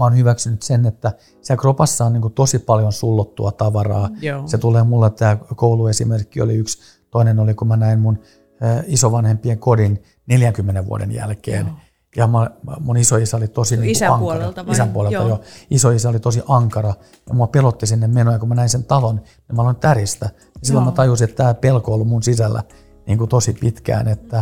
mä oon hyväksynyt sen, että siellä kropassa on niin kuin tosi paljon sullottua tavaraa. Joo. Se tulee mulle, tämä kouluesimerkki oli yksi. Toinen oli, kun mä näin mun isovanhempien kodin 40 vuoden jälkeen. Joo. Ja mä, mun isoisä oli tosi niin isän ankara. puolelta vai? Isän puolelta, joo. Joo. Isoisä oli tosi ankara ja mua pelotti sinne menoa. Ja kun mä näin sen talon, niin mä aloin täristä. Ja silloin Joo. mä tajusin, että tämä pelko on ollut mun sisällä niin kuin tosi pitkään. Että,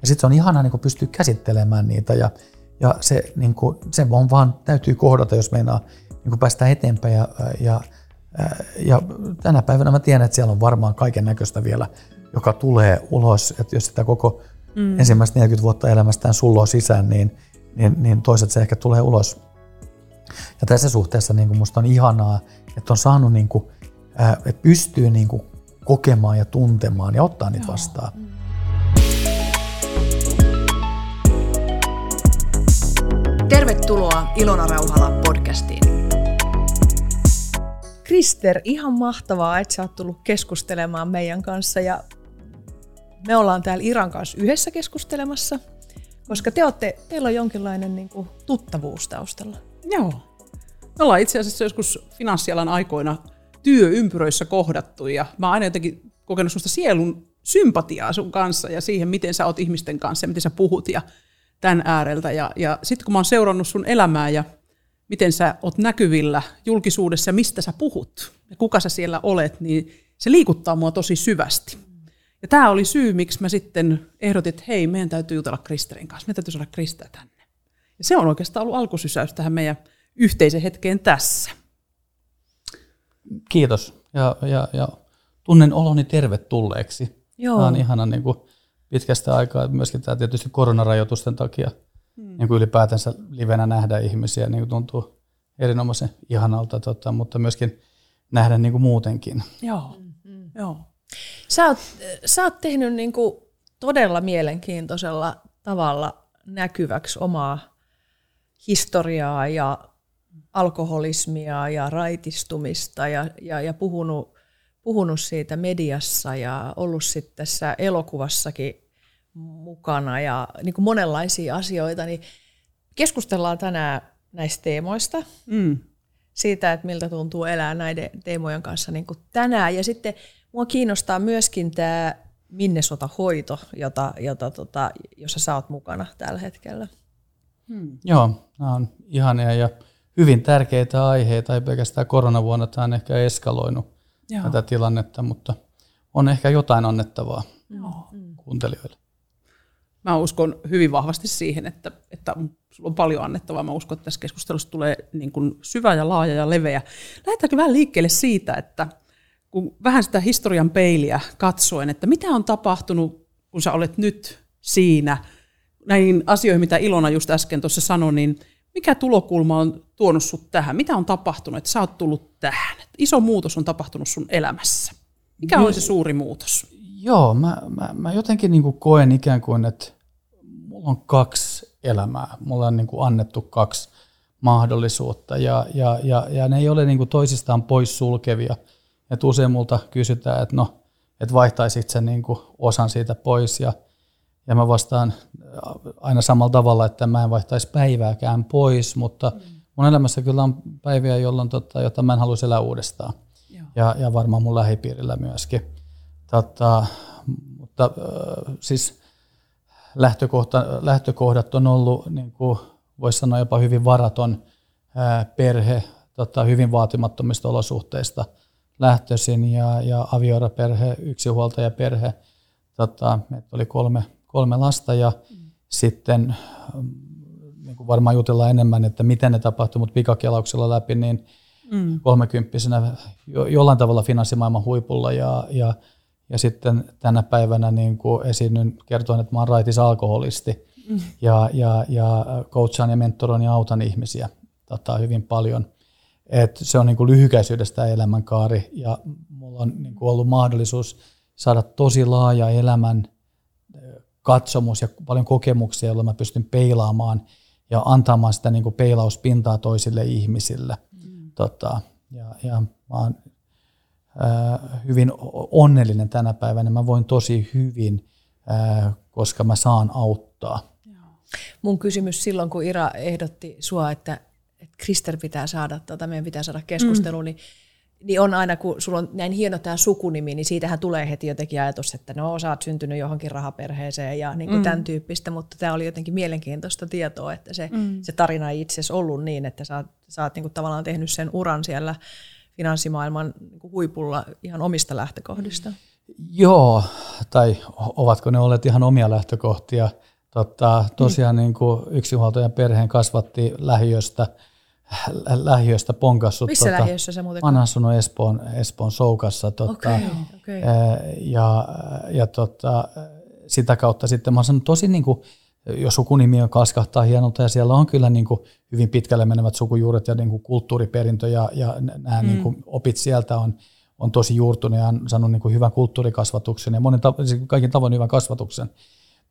ja sitten se on ihanaa niin kuin pystyä käsittelemään niitä. Ja, ja se, niin kuin, se on vaan täytyy kohdata, jos meinaa niin kuin päästä eteenpäin. Ja, ja, ja tänä päivänä mä tiedän, että siellä on varmaan kaiken näköistä vielä, joka tulee ulos. Että jos sitä koko mm. ensimmäistä 40 vuotta elämästään sulloo sisään, niin, niin, niin toiset se ehkä tulee ulos. Ja tässä suhteessa niin kuin musta on ihanaa, että on saanut, niin kuin, ää, että pystyy niin kuin kokemaan ja tuntemaan ja ottaa niitä vastaan. Tervetuloa Ilona Rauhala podcastiin. Krister, ihan mahtavaa, että sä oot tullut keskustelemaan meidän kanssa ja me ollaan täällä Iran kanssa yhdessä keskustelemassa, koska te olette, teillä on jonkinlainen niin kuin, tuttavuus taustalla. Joo. Me ollaan itse asiassa joskus finanssialan aikoina työympyröissä kohdattu ja mä oon aina jotenkin kokenut sielun sympatiaa sun kanssa ja siihen, miten sä oot ihmisten kanssa ja miten sä puhut ja tämän ääreltä. Ja, ja sitten kun mä oon seurannut sun elämää ja miten sä oot näkyvillä julkisuudessa ja mistä sä puhut ja kuka sä siellä olet, niin se liikuttaa mua tosi syvästi. Ja tämä oli syy, miksi mä sitten ehdotin, että hei, meidän täytyy jutella Kristerin kanssa, meidän täytyy saada Kristä tänne. Ja se on oikeastaan ollut alkusysäys tähän meidän yhteisen hetkeen tässä. Kiitos ja, ja, ja tunnen oloni tervetulleeksi. Joo. Tämä on ihana niin kuin pitkästä aikaa, myöskin tämä tietysti koronarajoitusten takia hmm. niin kuin ylipäätänsä livenä nähdä ihmisiä niin kuin tuntuu erinomaisen ihanalta, tota, mutta myöskin nähdä niin kuin muutenkin. Joo, mm. joo. Sä oot, sä oot tehnyt niin kuin todella mielenkiintoisella tavalla näkyväksi omaa historiaa ja alkoholismia ja raitistumista ja, ja, ja puhunut, puhunut siitä mediassa ja ollut sitten tässä elokuvassakin mukana ja niin kuin monenlaisia asioita, niin keskustellaan tänään näistä teemoista, Mm. siitä, että miltä tuntuu elää näiden teemojen kanssa niin kuin tänään. Ja sitten mua kiinnostaa myöskin tämä Minnesota-hoito, jota, jota, tota, jossa sä oot mukana tällä hetkellä. Joo, nämä on ihania ja hyvin tärkeitä aiheita, ei pelkästään koronavuonna, tämä on ehkä eskaloinut Joo. tätä tilannetta, mutta on ehkä jotain annettavaa Joo. kuuntelijoille. Mä uskon hyvin vahvasti siihen, että, että sulla on paljon annettavaa. Mä uskon, että tässä keskustelussa tulee niin kuin syvä ja laaja ja leveä. Lähdetäänkö vähän liikkeelle siitä, että kun vähän sitä historian peiliä katsoen, että mitä on tapahtunut, kun sä olet nyt siinä, näihin asioihin, mitä Ilona just äsken tuossa sanoi, niin mikä tulokulma on tuonut sut tähän? Mitä on tapahtunut, että sä oot tullut tähän? Että iso muutos on tapahtunut sun elämässä. Mikä on se suuri muutos? Joo, mä, mä, mä jotenkin niin kuin koen ikään kuin, että mulla on kaksi elämää. Mulla on niin kuin annettu kaksi mahdollisuutta ja, ja, ja, ja ne ei ole niin kuin toisistaan poissulkevia. Et usein multa kysytään, että no, että vaihtaisit sen niin kuin osan siitä pois ja, ja mä vastaan aina samalla tavalla, että mä en vaihtaisi päivääkään pois, mutta mun elämässä kyllä on päiviä, jolloin tota, jota mä en haluaisi elää uudestaan. Joo. Ja, ja varmaan mun lähipiirillä myöskin. Tota, mutta äh, siis lähtökohta, lähtökohdat on ollut, niin kuin voisi sanoa, jopa hyvin varaton äh, perhe, tota, hyvin vaatimattomista olosuhteista lähtöisin ja, ja avioeraperhe, yksinhuoltajaperhe. Tota, meitä oli kolme, kolme lasta ja mm. sitten niin kuin varmaan jutellaan enemmän, että miten ne tapahtui, mutta pikakelauksella läpi, niin Mm. kolmekymppisenä jo, jollain tavalla finanssimaailman huipulla ja, ja, ja sitten tänä päivänä niin kuin esiinnyn kertoen, että mä oon raitis alkoholisti mm. ja, ja, ja coachaan ja mentoroin ja autan ihmisiä tota, hyvin paljon. Et se on niin kuin lyhykäisyydestä elämänkaari ja mulla on niin kuin ollut mahdollisuus saada tosi laaja elämän katsomus ja paljon kokemuksia, joilla mä pystyn peilaamaan ja antamaan sitä niin kuin peilauspintaa toisille ihmisille. Tota, ja, ja mä oon hyvin onnellinen tänä päivänä. Mä voin tosi hyvin, koska mä saan auttaa. Mun kysymys silloin, kun Ira ehdotti sua, että, että Krister pitää saada, tota, meidän pitää saada keskustelu, mm. niin niin on aina, kun sulla on näin hieno tämä sukunimi, niin siitähän tulee heti jotenkin ajatus, että no sä oot syntynyt johonkin rahaperheeseen ja niin kuin mm. tämän tyyppistä, mutta tämä oli jotenkin mielenkiintoista tietoa, että se, mm. se tarina ei itse asiassa ollut niin, että sä oot, sä oot niin kuin tavallaan tehnyt sen uran siellä finanssimaailman niin huipulla ihan omista lähtökohdista. Joo, tai ovatko ne olleet ihan omia lähtökohtia. Totta, tosiaan niin kuin yksinhuoltajan perheen kasvatti lähiöstä – lähiöstä ponkassut. Missä tota, lähiössä se muuten? Mä oon asunut Espoon, Espoon Soukassa. Tota, okay, okay. Ja, ja tota, sitä kautta sitten mä oon sanonut tosi niin kuin, jos sukunimi on kaskahtaa hienolta ja siellä on kyllä niin kuin hyvin pitkälle menevät sukujuuret ja niin kuin kulttuuriperintö ja, ja nämä mm. niin kuin opit sieltä on, on tosi juurtunut ja on saanut niin kuin hyvän kulttuurikasvatuksen ja monen siis kaikin tavoin hyvän kasvatuksen.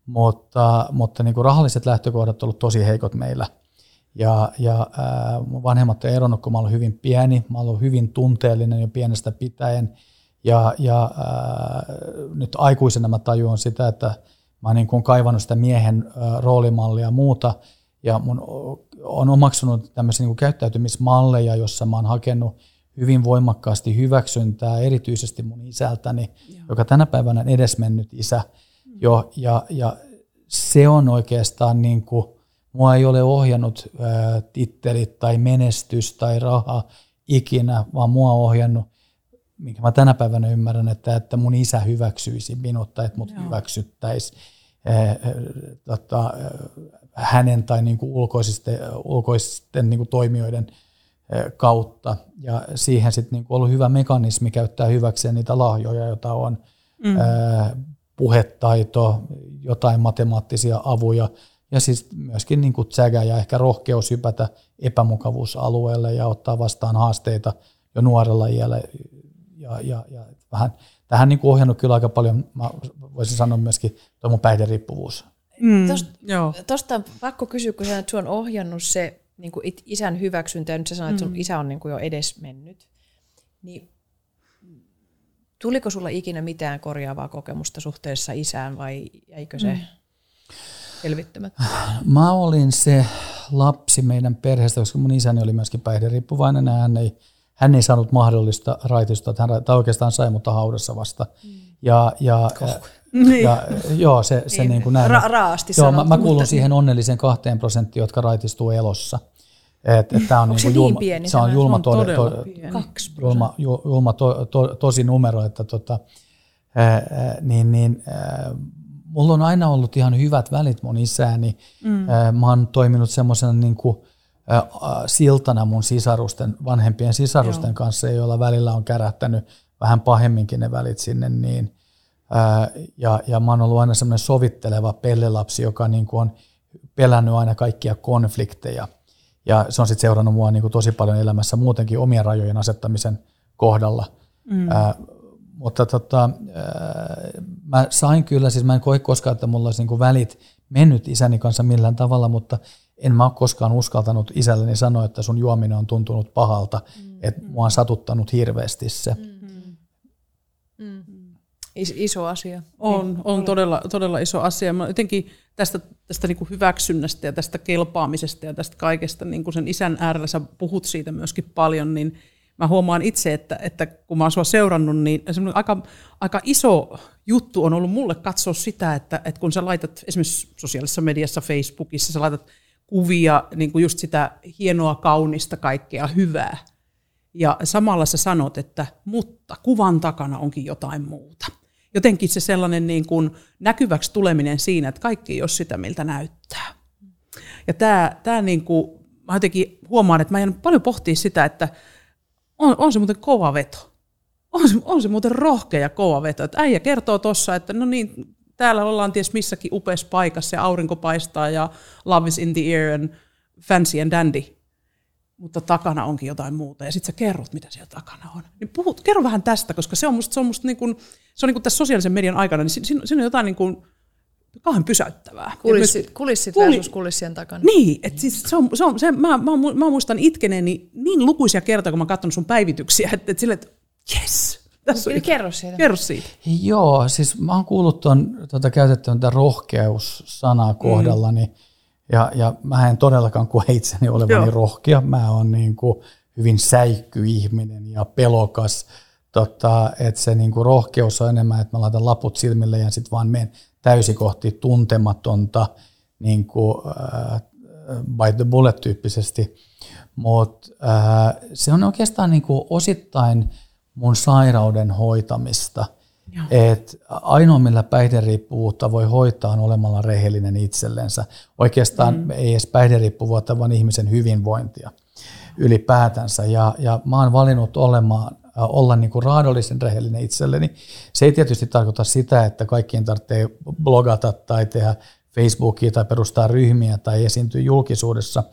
Mutta, mutta niin kuin rahalliset lähtökohdat ovat olleet tosi heikot meillä – ja, ja mun vanhemmat on eronnut, kun mä olen hyvin pieni. Mä olen hyvin tunteellinen jo pienestä pitäen. Ja, ja äh, nyt aikuisena mä tajuan sitä, että mä oon niin kuin kaivannut sitä miehen roolimallia ja muuta. Ja mun on omaksunut tämmöisiä niin käyttäytymismalleja, jossa mä oon hakenut hyvin voimakkaasti hyväksyntää, erityisesti mun isältäni, Joo. joka tänä päivänä on edesmennyt isä. Jo, ja, ja se on oikeastaan niin kuin, Mua ei ole ohjannut ää, tittelit tai menestys tai raha ikinä, vaan mua on ohjannut, minkä mä tänä päivänä ymmärrän, että, että mun isä hyväksyisi minut tai että mut hyväksyttäisi tota, hänen tai niin kuin ulkoisisten, ulkoisten niin kuin toimijoiden kautta. Ja siihen sitten niin ollut hyvä mekanismi käyttää hyväkseen niitä lahjoja, joita on mm. ää, puhetaito, jotain matemaattisia avuja, ja siis myöskin niin kuin tsägä ja ehkä rohkeus hypätä epämukavuusalueelle ja ottaa vastaan haasteita jo nuorella iällä. Ja, ja, ja vähän, tähän niin kuin ohjannut kyllä aika paljon, mä voisin sanoa myöskin tuo mun päihderiippuvuus. Mm, Tuosta on pakko kysyä, kun sä on ohjannut se niin kuin isän hyväksyntä, ja nyt sä sanoit, että sun mm. isä on niin kuin jo edes mennyt, niin tuliko sulla ikinä mitään korjaavaa kokemusta suhteessa isään vai jäikö se? Mm selvittämättä? Mä olin se lapsi meidän perheestä, koska mun isäni oli myöskin päihderiippuvainen ja hän ei, hän ei saanut mahdollista raitista, että hän tai oikeastaan sai mutta haudassa vasta. Mm. Ja, ja, ja, niin. ja, joo, se, se niin, niin kuin näin. Ra- raasti joo, mä, mä kuulun siihen onnelliseen kahteen prosenttiin, jotka raitistuu elossa. Et, et tää on Onko niin se julma, niin pieni? Se on julma, to, to, julma, julma to, to, tosi numero, että tota, ää, niin, niin, ää, mulla on aina ollut ihan hyvät välit mun isääni. Mm. Mä oon toiminut semmoisena niin kuin, siltana mun sisarusten, vanhempien sisarusten Joo. kanssa, joilla välillä on kärähtänyt vähän pahemminkin ne välit sinne. Niin, ja, ja mä oon ollut aina semmoinen sovitteleva pellelapsi, joka niin kuin on pelännyt aina kaikkia konflikteja. Ja se on sitten seurannut mua niin kuin tosi paljon elämässä muutenkin omien rajojen asettamisen kohdalla. Mm. Mutta tota, mä sain kyllä, siis mä en koe koskaan, että mulla olisi niinku välit mennyt isäni kanssa millään tavalla, mutta en mä ole koskaan uskaltanut isälleni sanoa, että sun juominen on tuntunut pahalta, mm. että mua on satuttanut hirveästi se. Mm. Mm. iso asia. On, on todella, todella iso asia. Mä jotenkin tästä, tästä niin kuin hyväksynnästä ja tästä kelpaamisesta ja tästä kaikesta, niin kuin sen isän äärellä sä puhut siitä myöskin paljon, niin mä huomaan itse, että, että kun mä oon sua seurannut, niin aika, aika iso juttu on ollut mulle katsoa sitä, että, että kun sä laitat esimerkiksi sosiaalisessa mediassa, Facebookissa, sä laitat kuvia, niin kuin just sitä hienoa, kaunista, kaikkea hyvää. Ja samalla sä sanot, että mutta kuvan takana onkin jotain muuta. Jotenkin se sellainen niin kuin näkyväksi tuleminen siinä, että kaikki ei ole sitä, miltä näyttää. Ja tämä, tämä niin kuin, mä jotenkin huomaan, että mä en paljon pohtia sitä, että on, on se muuten kova veto. On se, on se muuten rohkea ja kova veto. Että äijä kertoo tuossa, että no niin, täällä ollaan ties missäkin upeassa paikassa ja aurinko paistaa ja love is in the air and fancy and dandy. Mutta takana onkin jotain muuta. Ja sitten sä kerrot, mitä siellä takana on. Niin puhut, kerro vähän tästä, koska se on musta, se on musta niin kuin, se on niin kuin tässä sosiaalisen median aikana, niin siinä, siinä on jotain niin kuin, kauhean pysäyttävää. Kulissit, myös, kulissit kuli, versus kulissien takana. Niin, että siis se on, se on, se, mä, mä, mä muistan itkeneeni niin lukuisia kertoja, kun mä oon katsonut sun päivityksiä, että, että sille, että yes, tässä on, kerro siitä. Kerro siitä. Joo, siis mä oon kuullut tuon tuota, käytettyä rohkeus-sanaa kohdalla, mm. niin Ja, ja mä en todellakaan koe itseni olevani Joo. rohkea. Mä oon niin kuin hyvin säikkyihminen ja pelokas. Tota, että se niin kuin rohkeus on enemmän, että mä laitan laput silmille ja sitten vaan menen täysin kohti tuntematonta niin kuin, äh, by the bullet tyyppisesti. Mutta äh, se on oikeastaan niin kuin osittain mun sairauden hoitamista. Et ainoa, millä päihderiippuvuutta voi hoitaa, on olemalla rehellinen itsellensä. Oikeastaan mm. ei edes päihderiippuvuutta, vaan ihmisen hyvinvointia ylipäätänsä. Ja, ja mä oon valinnut olemaan, äh, olla niin kuin raadollisen rehellinen itselleni. Se ei tietysti tarkoita sitä, että kaikkien tarvitsee blogata tai tehdä Facebookia tai perustaa ryhmiä tai esiintyä julkisuudessa,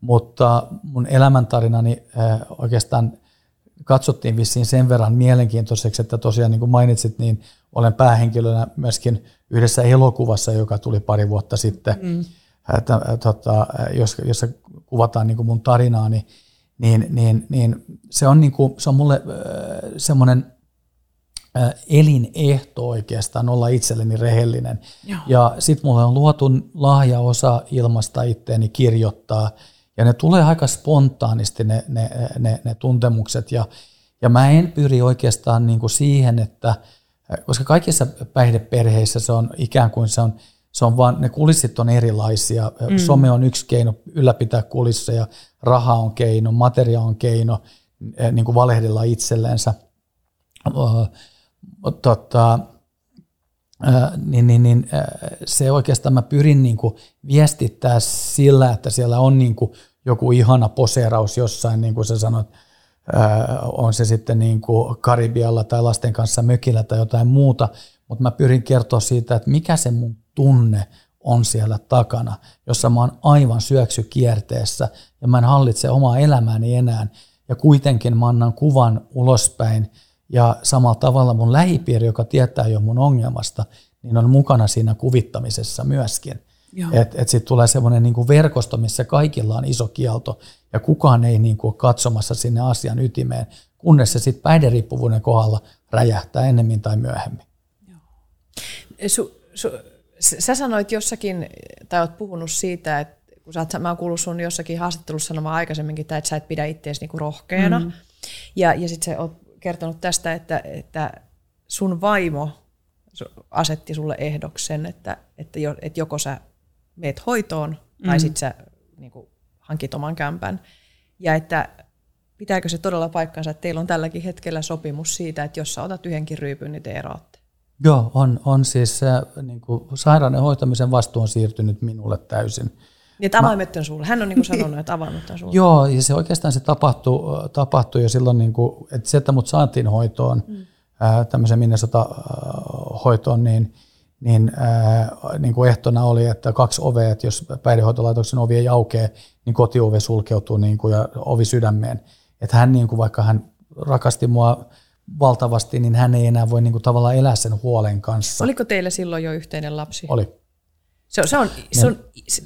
mutta mun elämäntarinani äh, oikeastaan katsottiin vissiin sen verran mielenkiintoiseksi, että tosiaan niin kuin mainitsit, niin olen päähenkilönä myöskin yhdessä elokuvassa, joka tuli pari vuotta sitten, mm. että, tota, jossa, jossa kuvataan niin kuin mun tarinaani, niin, niin, niin se, on niin kuin, se on mulle äh, semmoinen äh, elinehto oikeastaan olla itselleni rehellinen. Joo. Ja sitten mulle on luotu lahja osa ilmasta itteeni kirjoittaa, ja ne tulee aika spontaanisti ne, ne, ne, ne tuntemukset. Ja, ja mä en pyri oikeastaan niin kuin siihen, että koska kaikissa päihdeperheissä se on ikään kuin se on, se on vaan, ne kulissit on erilaisia. Mm. Some on yksi keino ylläpitää kulisseja, raha on keino, materia on keino, niin kuin valehdella itsellensä. Tota, niin, niin, niin, se oikeastaan mä pyrin niin kuin viestittää sillä, että siellä on niin kuin joku ihana poseeraus jossain, niin kuin sä sanoit, on se sitten niin kuin Karibialla tai lasten kanssa mökillä tai jotain muuta, mutta mä pyrin kertoa siitä, että mikä se mun tunne on siellä takana, jossa mä oon aivan syöksykierteessä ja mä en hallitse omaa elämääni enää. Ja kuitenkin mä annan kuvan ulospäin ja samalla tavalla mun lähipiiri, joka tietää jo mun ongelmasta, niin on mukana siinä kuvittamisessa myöskin. Että et sitten tulee semmoinen niinku verkosto, missä kaikilla on iso kielto ja kukaan ei niinku ole katsomassa sinne asian ytimeen, kunnes se sitten päihderiippuvuuden kohdalla räjähtää ennemmin tai myöhemmin. Su, su, sä sanoit jossakin, tai oot puhunut siitä, että kun sä oot, mä oon kuullut sun jossakin haastattelussa sanomaan aikaisemminkin, että sä et pidä itseäsi niinku rohkeana. Mm. Ja, ja sitten sä oot kertonut tästä, että, että sun vaimo asetti sulle ehdoksen, että, että, jo, että joko sä meet hoitoon tai mm. sitten sä niin kuin, hankit oman kämpän. Ja että pitääkö se todella paikkansa, että teillä on tälläkin hetkellä sopimus siitä, että jos sä otat yhdenkin ryypyn, niin te eroatte? Joo, on, on siis se niin kuin sairauden hoitamisen vastuu on siirtynyt minulle täysin. Ja että avaimet on sulle. Hän on niin kuin sanonut, että avaimet on sulle. Joo, ja se oikeastaan se tapahtui, tapahtui jo silloin, niin kuin, että se, että mut saatiin hoitoon, mm. ää, tämmöisen Minnesota-hoitoon, niin, niin, ää, niin kuin ehtona oli, että kaksi ovea, että jos päihdehoitolaitoksen ovi ei aukee, niin kotiove sulkeutuu niin kuin, ja ovi sydämeen. Että hän, niin kuin, vaikka hän rakasti mua valtavasti, niin hän ei enää voi niin kuin, tavallaan elää sen huolen kanssa. Oliko teille silloin jo yhteinen lapsi? Oli. Se on, se on, se on,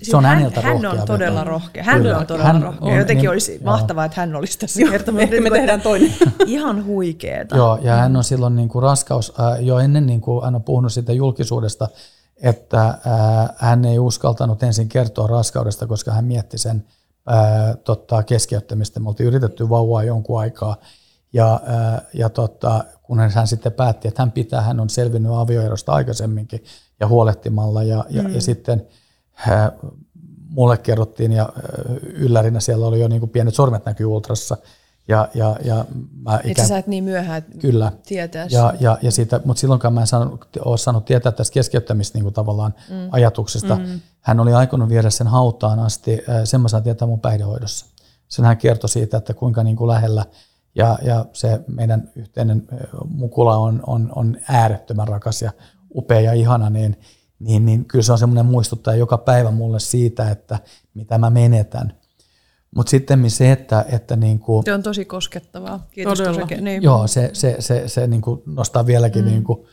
se on hän, häneltä hän on todella veto. rohkea. Hän Kyllä. on todella Hän rohkea. on, Jotenkin niin- olisi joo. mahtavaa, että hän olisi tässä kertomassa. Ehkä me tehdään toinen. Ihan huikeeta. Joo, ja hän on silloin niin kuin raskaus, ää, jo ennen niin kuin hän on puhunut siitä julkisuudesta, että ää, hän ei uskaltanut ensin kertoa raskaudesta, koska hän mietti sen ää, totta, keskeyttämistä. Me oltiin yritetty vauvaa jonkun aikaa, ja, ää, ja totta, kun hän, hän sitten päätti, että hän pitää, hän on selvinnyt avioerosta aikaisemminkin ja huolehtimalla, ja, ja, mm. ja sitten ää, mulle kerrottiin, ja yllärinä siellä oli jo niin kuin pienet sormet näkyy ultrassa, ja, ja, ja mä Että sä et niin myöhään Kyllä. tietää Ja, ja, ja siitä, mutta silloinkaan mä en saanut, ole saanut tietää tästä keskeyttämistä niin kuin tavallaan mm. ajatuksesta. Mm. Hän oli aikonut viedä sen hautaan asti, sen mä saan tietää mun päihdehoidossa. Sen hän kertoi siitä, että kuinka niin kuin lähellä, ja, ja se meidän yhteinen mukula on, on, on äärettömän rakas ja upea ja ihana, niin, niin, niin kyllä se on semmoinen muistuttaja joka päivä mulle siitä, että mitä mä menetän. Mutta sitten se, että, että niin kuin, Se on tosi koskettavaa. Kiitos Todella. Toseke. Niin. Joo, se, se, se, se niin kuin nostaa vieläkin, mm. niin kuin,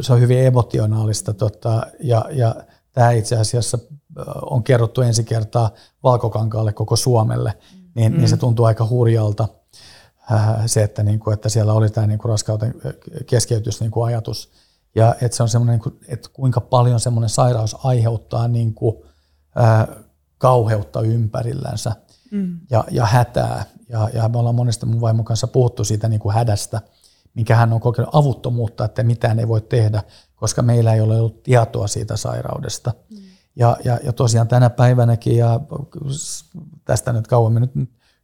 se on hyvin emotionaalista. Tota, ja, ja tämä itse asiassa on kerrottu ensi kertaa Valkokankaalle koko Suomelle, niin, mm. niin se tuntuu aika hurjalta se, että, niin kuin, että siellä oli tämä niin kuin raskauden keskeytys niin kuin ajatus. Ja että se on semmoinen, niin kuin, että kuinka paljon semmoinen sairaus aiheuttaa niin kuin, ää, kauheutta ympärillänsä mm. ja, ja hätää. Ja, ja me ollaan monesti mun vaimon kanssa puhuttu siitä niin kuin hädästä, minkä hän on kokenut avuttomuutta, että mitään ei voi tehdä, koska meillä ei ole ollut tietoa siitä sairaudesta. Mm. Ja, ja, ja tosiaan tänä päivänäkin, ja tästä nyt kauan me nyt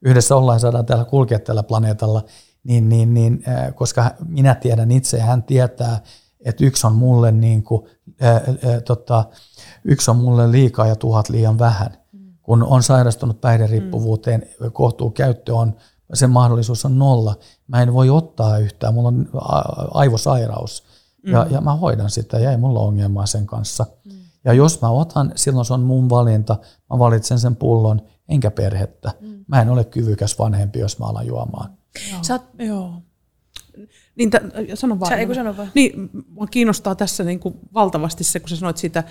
yhdessä ollaan, saadaan täällä kulkea tällä planeetalla, niin, niin, niin, koska minä tiedän itse ja hän tietää, että yksi on mulle, niin kuin, ää, ää, tota, yksi on mulle liikaa ja tuhat liian vähän. Kun on sairastunut päihderiippuvuuteen, mm. kohtuu käyttö on, sen mahdollisuus on nolla. Mä en voi ottaa yhtään, mulla on aivosairaus mm. ja, ja mä hoidan sitä ja ei mulla ongelmaa sen kanssa. Mm. Ja jos mä otan, silloin se on mun valinta, mä valitsen sen pullon, enkä perhettä. Mm. Mä en ole kyvykäs vanhempi, jos mä alan juomaan. Joo. Sä, joo. Niin, t- sano vaan. Sä, ei sano vaan. Niin, mua kiinnostaa tässä niin kuin valtavasti se, kun sä sanoit siitä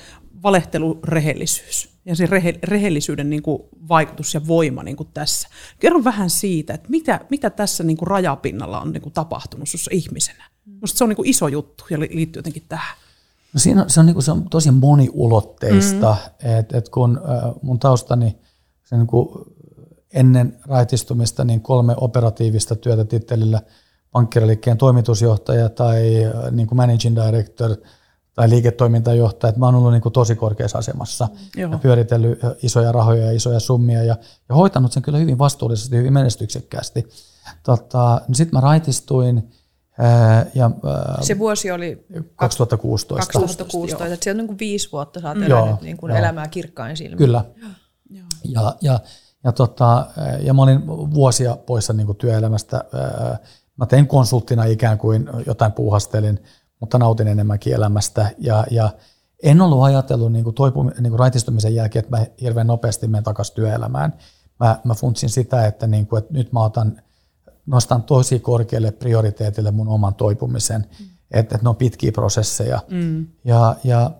valehtelurehellisyys ja se rehe, rehellisyyden niin kuin vaikutus ja voima niin kuin tässä. Kerro vähän siitä, että mitä, mitä tässä niin kuin rajapinnalla on niin kuin tapahtunut sinussa ihmisenä. Minusta se on niin kuin iso juttu ja liittyy jotenkin tähän. No siinä se on, niin kuin, se on tosi moniulotteista, mm. että et kun äh, mun taustani se niin kuin ennen raitistumista niin kolme operatiivista työtä tittelillä pankkiriliikkeen toimitusjohtaja tai äh, niin kuin managing director tai liiketoimintajohtaja, että mä oon ollut niin kuin tosi korkeassa asemassa Joo. ja pyöritellyt isoja rahoja ja isoja summia ja, ja hoitanut sen kyllä hyvin vastuullisesti, hyvin menestyksekkäästi. Tota, niin Sitten mä raitistuin ja, se vuosi oli 2016. 2016, että se on niin kuin viisi vuotta sä oot elänyt niin kuin elämää kirkkain silmin. Kyllä. Ja, ja, ja, tota, ja mä olin vuosia poissa niin kuin työelämästä. Mä tein konsulttina ikään kuin jotain puuhastelin, mutta nautin enemmänkin elämästä. Ja, ja en ollut ajatellut niin kuin toipum, niin kuin raitistumisen jälkeen, että mä hirveän nopeasti menen takaisin työelämään. Mä, mä funtsin sitä, että, niin kuin, että nyt mä otan, nostan tosi korkealle prioriteetille mun oman toipumisen, mm. että, että ne on pitkiä prosesseja. Mm. Ja, ja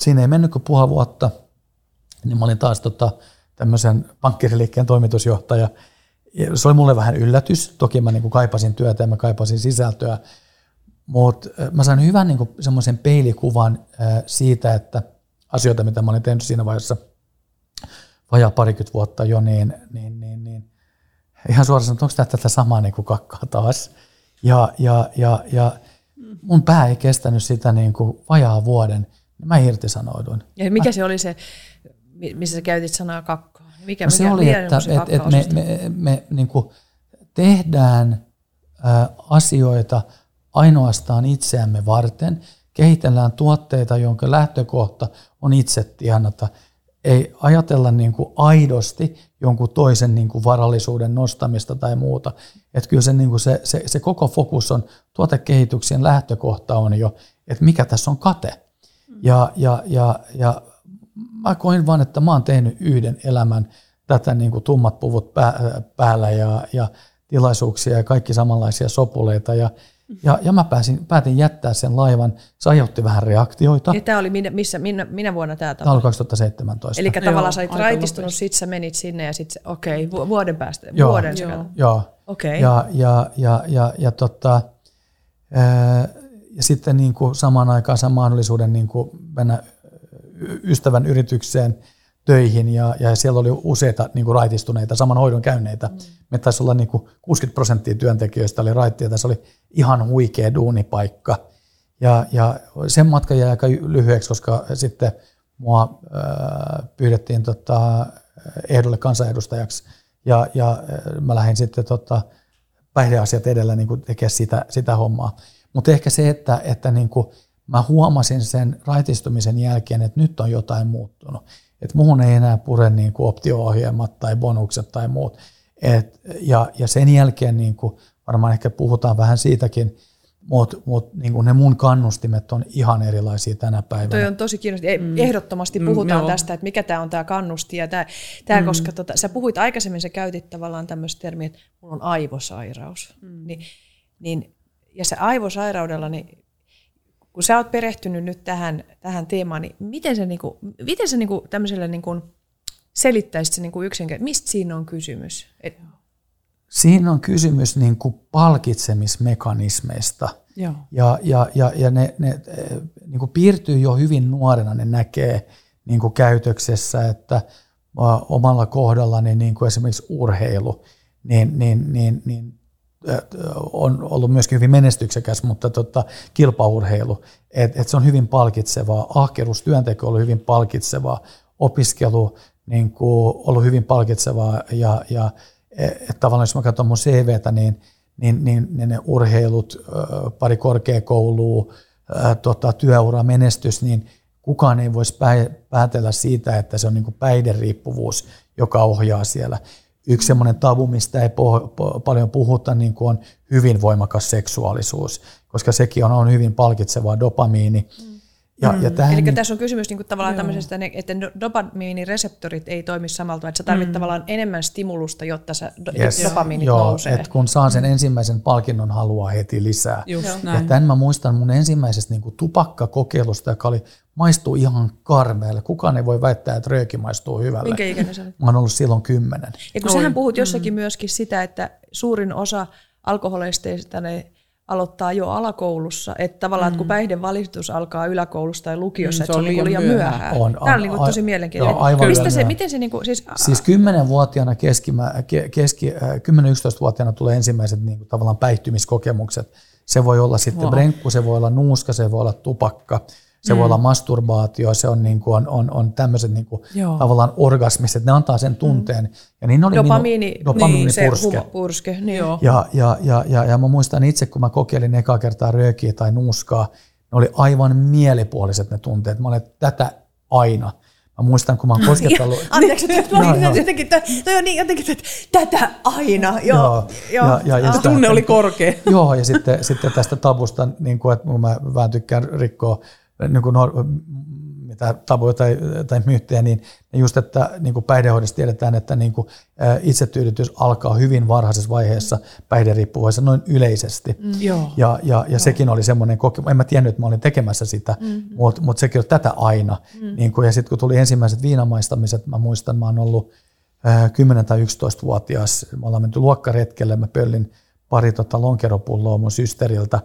siinä ei mennyt kuin puoli vuotta, niin mä olin taas tota, tämmöisen pankkiriliikkeen toimitusjohtaja. Se oli mulle vähän yllätys. Toki mä niin kuin kaipasin työtä ja mä kaipasin sisältöä, mutta mä sain hyvän niin semmoisen peilikuvan siitä, että asioita, mitä mä olin tehnyt siinä vaiheessa vajaa parikymmentä vuotta jo, niin, niin, niin, niin ihan suoraan sanoen, onko tämä tätä samaa niin kuin kakkaa taas. Ja, ja, ja, ja mun pää ei kestänyt sitä niin kuin vajaa vuoden, niin mä irtisanouduin. Ja mikä se oli se, missä sä käytit sanaa kakkaa? Mikä, no se mikä, oli, että, että, että me, me, me, me niin kuin tehdään ä, asioita – ainoastaan itseämme varten, kehitellään tuotteita, jonka lähtökohta on itse tienata. Ei ajatella niin kuin aidosti jonkun toisen niin kuin varallisuuden nostamista tai muuta. Että kyllä se, niin kuin se, se, se koko fokus on, tuotekehityksen lähtökohta on jo, että mikä tässä on kate. Ja, ja, ja, ja mä koin vaan, että mä oon tehnyt yhden elämän tätä niin kuin tummat puvut päällä ja, ja tilaisuuksia ja kaikki samanlaisia sopuleita. Ja, ja, ja mä pääsin, päätin jättää sen laivan. Se aiheutti vähän reaktioita. Ja tämä oli minä, missä, minä, minä vuonna tämä tapahtui? Tämä oli 2017. Eli tavallaan sä olit raitistunut, sit sä menit sinne ja sitten okei, okay, vuoden päästä, joo, vuoden joo. joo. Okay. Ja, ja, ja, ja, ja, tota, ää, ja sitten niin kuin samaan aikaan saman mahdollisuuden niin kuin mennä ystävän yritykseen – töihin ja, ja siellä oli useita niin kuin raitistuneita, saman hoidon käyneitä. Mm. Me taisi olla niin kuin 60 prosenttia työntekijöistä oli raittia, tässä oli ihan huikea duunipaikka. Ja, ja sen matka jäi aika lyhyeksi, koska sitten mua äh, pyydettiin tota, ehdolle kansanedustajaksi ja, ja mä lähdin sitten tota, päihdeasiat edellä niin tekemään sitä, sitä hommaa. Mutta ehkä se, että, että niin kuin mä huomasin sen raitistumisen jälkeen, että nyt on jotain muuttunut että muuhun ei enää pure niin kuin optio-ohjelmat tai bonukset tai muut. Et, ja, ja sen jälkeen niin kuin, varmaan ehkä puhutaan vähän siitäkin, mutta mut, niin ne mun kannustimet on ihan erilaisia tänä päivänä. Toi on tosi kiinnostavaa. Mm. Ehdottomasti mm, puhutaan mm, tästä, että mikä tämä on tämä kannusti. Ja tää, tää, mm. Koska tota, sä puhuit aikaisemmin, sä käytit tavallaan tämmöistä termiä, että mulla on aivosairaus. Mm. Niin, niin, ja se aivosairaudella, niin kun sä oot perehtynyt nyt tähän, tähän teemaan, niin miten se, niinku, miten se niinku, tämmöiselle niinku, selittäisit se niinku yksinkertaisesti, mistä siinä on kysymys? Et... Siinä on kysymys niinku palkitsemismekanismeista. Joo. Ja, ja, ja, ja ne, ne niinku piirtyy jo hyvin nuorena, ne näkee niin kuin käytöksessä, että omalla kohdallani niin kuin esimerkiksi urheilu, niin, niin, niin, niin on ollut myöskin hyvin menestyksekäs, mutta tota, kilpaurheilu, että et se on hyvin palkitsevaa, ahkeruus, työnteko on ollut hyvin palkitsevaa, opiskelu niin kuin, ollut hyvin palkitsevaa. Ja, ja että tavallaan jos mä katson mun CVtä, niin, niin, niin, niin ne urheilut, pari korkeakoulua, tota, työura, menestys, niin kukaan ei voisi päätellä siitä, että se on niin kuin päihderiippuvuus, joka ohjaa siellä. Yksi semmoinen tabu, mistä ei po- paljon puhuta, niin kuin on hyvin voimakas seksuaalisuus, koska sekin on, on hyvin palkitsevaa dopamiini. Mm. Ja, mm. ja tähän, Eli niin, tässä on kysymys niin kuin tavallaan joo. tämmöisestä, että dopamiinireseptorit ei toimi samalla tavalla, että sä tarvitset mm. tavallaan enemmän stimulusta, jotta sä yes. dopamiinit joo, nousee. Et kun saa sen mm. ensimmäisen palkinnon, haluaa heti lisää. Just, ja tämän mä muistan mun ensimmäisestä niin kuin tupakkakokeilusta, joka oli maistuu ihan karmeelle. Kukaan ei voi väittää, että rööki maistuu hyvälle. Minkä ikäinen se oli? Mä oon ollut silloin kymmenen. Ja kun sähän puhut jossakin mm. myöskin sitä, että suurin osa alkoholisteista ne aloittaa jo alakoulussa, että tavallaan mm. kun päihdevalistus alkaa yläkoulussa tai lukiossa, mm, että se on niin liian myöhään. myöhään. On, Tämä on, on, on tosi mielenkiintoinen. Joo, aivan Mistä se, miten se, niin kuin, siis, siis 10-vuotiaana, keskimä, keski, 10-11-vuotiaana tulee ensimmäiset niin kuin, tavallaan päihtymiskokemukset. Se voi olla sitten wow. brenkku, se voi olla nuuska, se voi olla tupakka, se mm. voi olla masturbaatio, se on, niin kuin, on, on, on tämmöiset niin kuin, tavallaan orgasmiset, ne antaa sen tunteen. Mm. Ja niin oli Dopamiini, minun, dopamiinipurske. Niin, purske, niin. Ja, ja, ja, ja, ja mä muistan itse, kun mä kokeilin eka kertaa röökiä tai nuuskaa, ne oli aivan mielipuoliset ne tunteet. Mä olin tätä aina. Mä muistan, kun mä oon kosketellut... Anteeksi, että mä olin no, jotenkin, toi on niin jotenkin, että tätä aina. Joo, joo, joo. Ja, ja, ja sitä, tunne oli korkea. Joo, ja sitten, sitten tästä tabusta, niin kuin, että mä vähän tykkään rikkoa niin kuin mitä tabuja tai, tai myyttejä, niin just, että niin kuin päihdehoidossa tiedetään, että niin kuin itsetyydytys alkaa hyvin varhaisessa vaiheessa päihderiippuvaisessa noin yleisesti. Mm. Ja, ja, ja Joo. sekin oli semmoinen kokemus, en mä tiennyt, että mä olin tekemässä sitä, mm. mutta mut sekin oli tätä aina. Mm. Niin kuin, ja sitten kun tuli ensimmäiset viinamaistamiset, mä muistan, mä oon ollut äh, 10 tai 11-vuotias, me ollaan menty luokkaretkelle, mä pöllin pari tota lonkeropulloa mun systeriltä,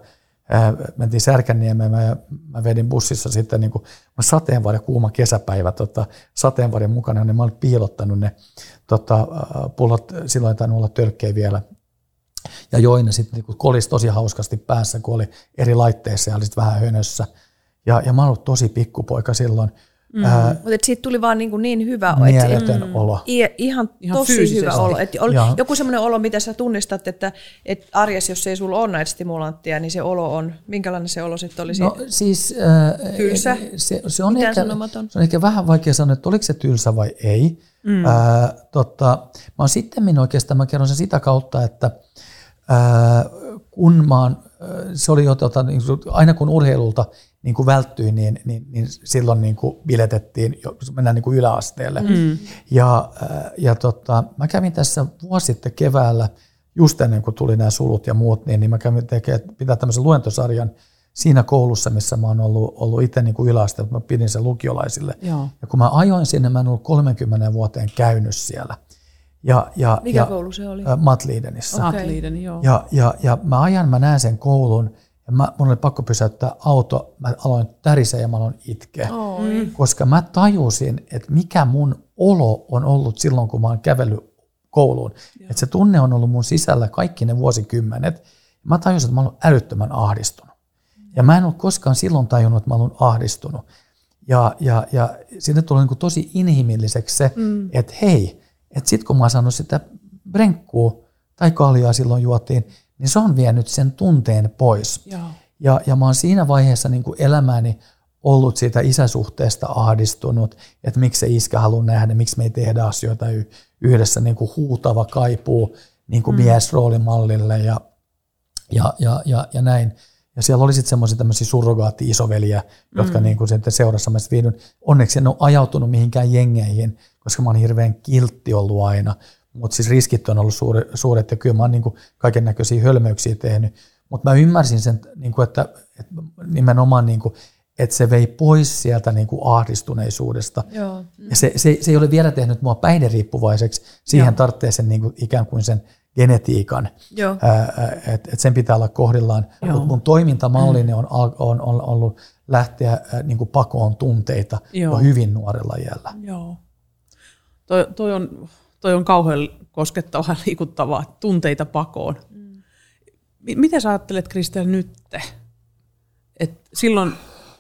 ää, mentiin Särkänniemeen ja mä vedin bussissa sitten niin kuin, sateenvarjo, kuuma kesäpäivä tota, sateenvarjon mukana, niin mä olin piilottanut ne tota, pullot, silloin ei olla tölkkejä vielä, ja join ne sitten niin kolisi tosi hauskasti päässä, kun oli eri laitteissa ja oli sitten vähän hönössä. Ja, ja mä olin tosi pikkupoika silloin, Mm. Ää, Mutta siitä tuli vaan niin, niin hyvä mieletön et, olo. I, ihan, ihan tosi hyvä olo. Et oli ja. joku semmoinen olo, mitä sä tunnistat, että et arjessa, jos ei sulla ole näitä stimulantteja, niin se olo on, minkälainen se olo sitten olisi? No siis... Äh, tylsä? Se, se, on ehkä, se on ehkä vähän vaikea sanoa, että oliko se tylsä vai ei. Mm. Äh, totta, mä oon sitten oikeastaan, mä kerron sen sitä kautta, että äh, kun mä oon, se oli jo, tota, niin, aina kun urheilulta niin kuin välttyi, niin, niin, niin silloin niin kuin biletettiin, mennään niin kuin yläasteelle. Mm. Ja, äh, ja tota, mä kävin tässä vuosi sitten keväällä, just ennen kuin tuli nämä sulut ja muut, niin, niin mä kävin tekemään, pitää tämmöisen luentosarjan siinä koulussa, missä mä oon ollut, ollut itse niin kuin yläasteella, mä pidin sen lukiolaisille. Joo. Ja kun mä ajoin sinne, mä en ollut 30 vuoteen käynyt siellä. Ja, ja, Mikä ja, koulu se oli? Äh, Matliidenissa. Okay. Matliiden, joo. Ja, ja, ja mä ajan, mä näen sen koulun, ja mä, mun oli pakko pysäyttää auto, mä aloin tärisee ja mä aloin itkeä. Mm. Koska mä tajusin, että mikä mun olo on ollut silloin, kun mä oon kävellyt kouluun. Että se tunne on ollut mun sisällä kaikki ne vuosikymmenet. Mä tajusin, että mä oon älyttömän ahdistunut. Ja mä en ole koskaan silloin tajunnut, että mä oon ahdistunut. Ja, ja, ja sitten tuli niin tosi inhimilliseksi se, mm. että hei, että sit kun mä oon saanut sitä brenkkuu tai kaljaa silloin juotiin, niin se on vienyt sen tunteen pois. Joo. Ja, ja mä oon siinä vaiheessa niin kuin elämääni ollut siitä isäsuhteesta ahdistunut, että miksi se iskä haluaa nähdä, miksi me ei tehdä asioita yhdessä, niin kuin huutava kaipuu niin kuin mm. miesroolimallille ja, ja, ja, ja, ja näin. Ja siellä oli sitten semmoisia tämmöisiä surrogaatti-isoveliä, jotka mm. niin kuin sitten seurassa mä viidyn. Onneksi en ole ajautunut mihinkään jengeihin, koska mä oon hirveän kiltti ollut aina. Mutta siis riskit on ollut suuri, suuret ja kyllä mä oon niin kaiken näköisiä hölmöyksiä tehnyt. Mutta mä ymmärsin sen, niin kuin, että, että nimenomaan, niin kuin, että se vei pois sieltä niin kuin ahdistuneisuudesta. Joo. Ja se, se, se ei ole vielä tehnyt mua päihderiippuvaiseksi. Siihen tarvitsee sen niin kuin, ikään kuin sen genetiikan, Joo. että et sen pitää olla kohdillaan. Mutta mun toimintamallini on, on, on ollut lähteä ää, niin kuin pakoon tunteita Joo. jo hyvin nuorella iällä. Joo. Toi, toi, on, toi on kauhean koskettavaa ja liikuttavaa, tunteita pakoon. Mm. Miten sä ajattelet, Kristel, nyt? Et silloin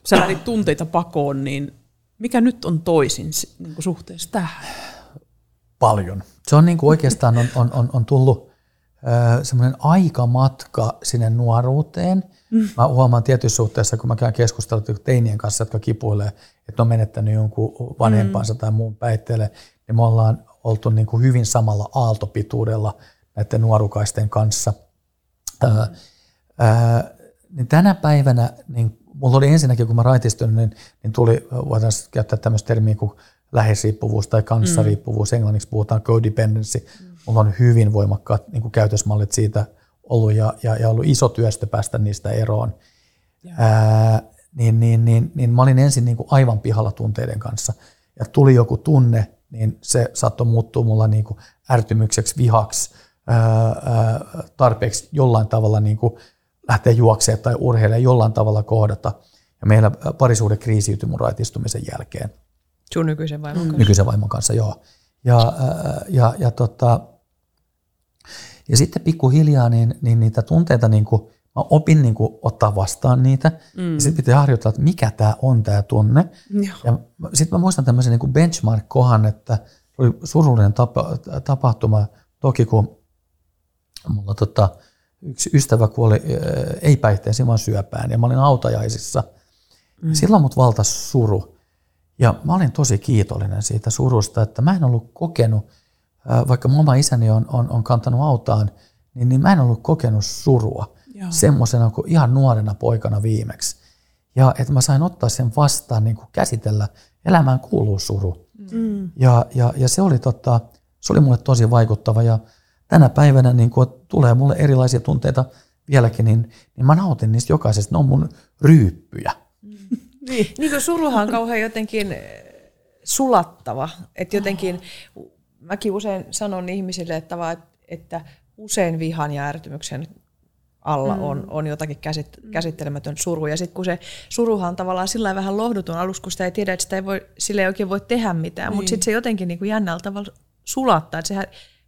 sä lähdit tunteita pakoon, niin mikä nyt on toisin si- niin kuin suhteessa tähän? paljon. Se on niin kuin oikeastaan on, on, on, on tullut semmoinen aikamatka sinne nuoruuteen. Mm. Mä huomaan tietyissä suhteessa, kun mä käyn keskustelut teinien kanssa, jotka kipuilee, että ne on menettänyt jonkun vanhempansa mm. tai muun päitteelle, niin me ollaan oltu niin kuin hyvin samalla aaltopituudella näiden nuorukaisten kanssa. Mm. Ö, ö, niin tänä päivänä, niin mulla oli ensinnäkin, kun mä raitistuin, niin, niin tuli, voitaisiin käyttää tämmöistä termiä kuin läheisriippuvuus tai kanssariippuvuus, mm. englanniksi puhutaan codependency. Mm. Mulla on hyvin voimakkaat niin kuin käytösmallit siitä ollut ja, ja, ja ollut iso työstö päästä niistä eroon. Ää, niin, niin, niin, niin mä olin ensin niin kuin aivan pihalla tunteiden kanssa. Ja tuli joku tunne, niin se saattoi muuttua mulla niin kuin ärtymykseksi, vihaksi, tarpeeksi jollain tavalla niin kuin lähteä juoksemaan tai urheilemaan jollain tavalla kohdata. Ja meillä parisuhde kriisiytyi mun raitistumisen jälkeen Sun nykyisen vaimon kanssa. nykyisen vaimon kanssa, joo. Ja, ja, ja, tota, ja sitten pikkuhiljaa niin, niin niitä tunteita, niin kuin, mä opin niin kuin, ottaa vastaan niitä. Mm. Ja sitten pitää harjoitella, että mikä tämä on tämä tunne. Joo. Ja sitten mä muistan tämmöisen niin kuin benchmark-kohan, että oli surullinen tapa, tapahtuma. Toki kun mulla tota, yksi ystävä kuoli ää, ei päihteisiin, vaan syöpään. Ja mä olin autajaisissa. Mm. Silloin mut valtasi suru. Ja mä olin tosi kiitollinen siitä surusta, että mä en ollut kokenut, ää, vaikka mun oma isäni on, on, on kantanut autaan, niin, niin mä en ollut kokenut surua Joo. semmoisena kuin ihan nuorena poikana viimeksi. Ja että mä sain ottaa sen vastaan, niin kuin käsitellä, elämään kuuluu suru. Mm. Ja, ja, ja se, oli tota, se oli mulle tosi vaikuttava ja tänä päivänä niin kun tulee mulle erilaisia tunteita vieläkin, niin, niin mä nautin niistä jokaisesta. Ne on mun ryyppyjä. Niin. Niin kuin suruhan on kauhean jotenkin eh, sulattava. Että jotenkin, mäkin usein sanon ihmisille, että, vaan, että usein vihan ja ärtymyksen alla mm. on, on jotakin käsit, käsittelemätön suru. Ja sitten kun se suruhan on tavallaan sillä vähän lohduton alus, kun sitä ei tiedä, että sitä ei voi, sille ei oikein voi tehdä mitään. Niin. Mutta sitten se jotenkin niin kuin jännällä tavalla sulattaa, että sehän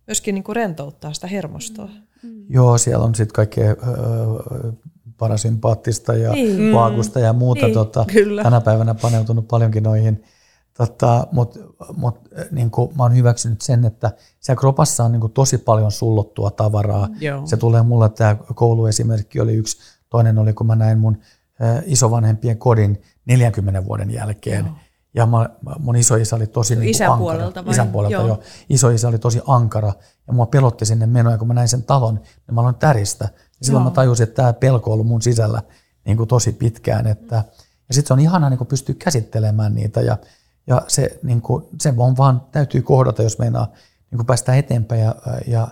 myöskin niin kuin rentouttaa sitä hermostoa. Mm. Joo, siellä on sitten kaikkea öö, parasympaattista ja Niin. niin. vaakusta ja muuta. Niin, tota, kyllä. Tänä päivänä paneutunut paljonkin noihin. Tota, Mutta mut, niin mä oon hyväksynyt sen, että siellä kropassa on niin tosi paljon sullottua tavaraa. Joo. Se tulee mulle, tämä kouluesimerkki oli yksi. Toinen oli, kun mä näin mun ö, isovanhempien kodin 40 vuoden jälkeen. Joo. Ja mä, mun isoisä oli tosi niin Isän ankara. puolelta vai? Isän puolelta, Joo. joo. Isoisä oli tosi ankara ja mua pelotti sinne meno. Ja kun mä näin sen talon, niin mä aloin täristä. Ja silloin Joo. mä tajusin, että tämä pelko on ollut mun sisällä niin kuin tosi pitkään. Että, ja sitten se on ihanaa niin kuin pystyä käsittelemään niitä. Ja, ja se, niin kuin, se on vaan täytyy kohdata, jos meinaa niin kuin päästä eteenpäin. Ja, ja,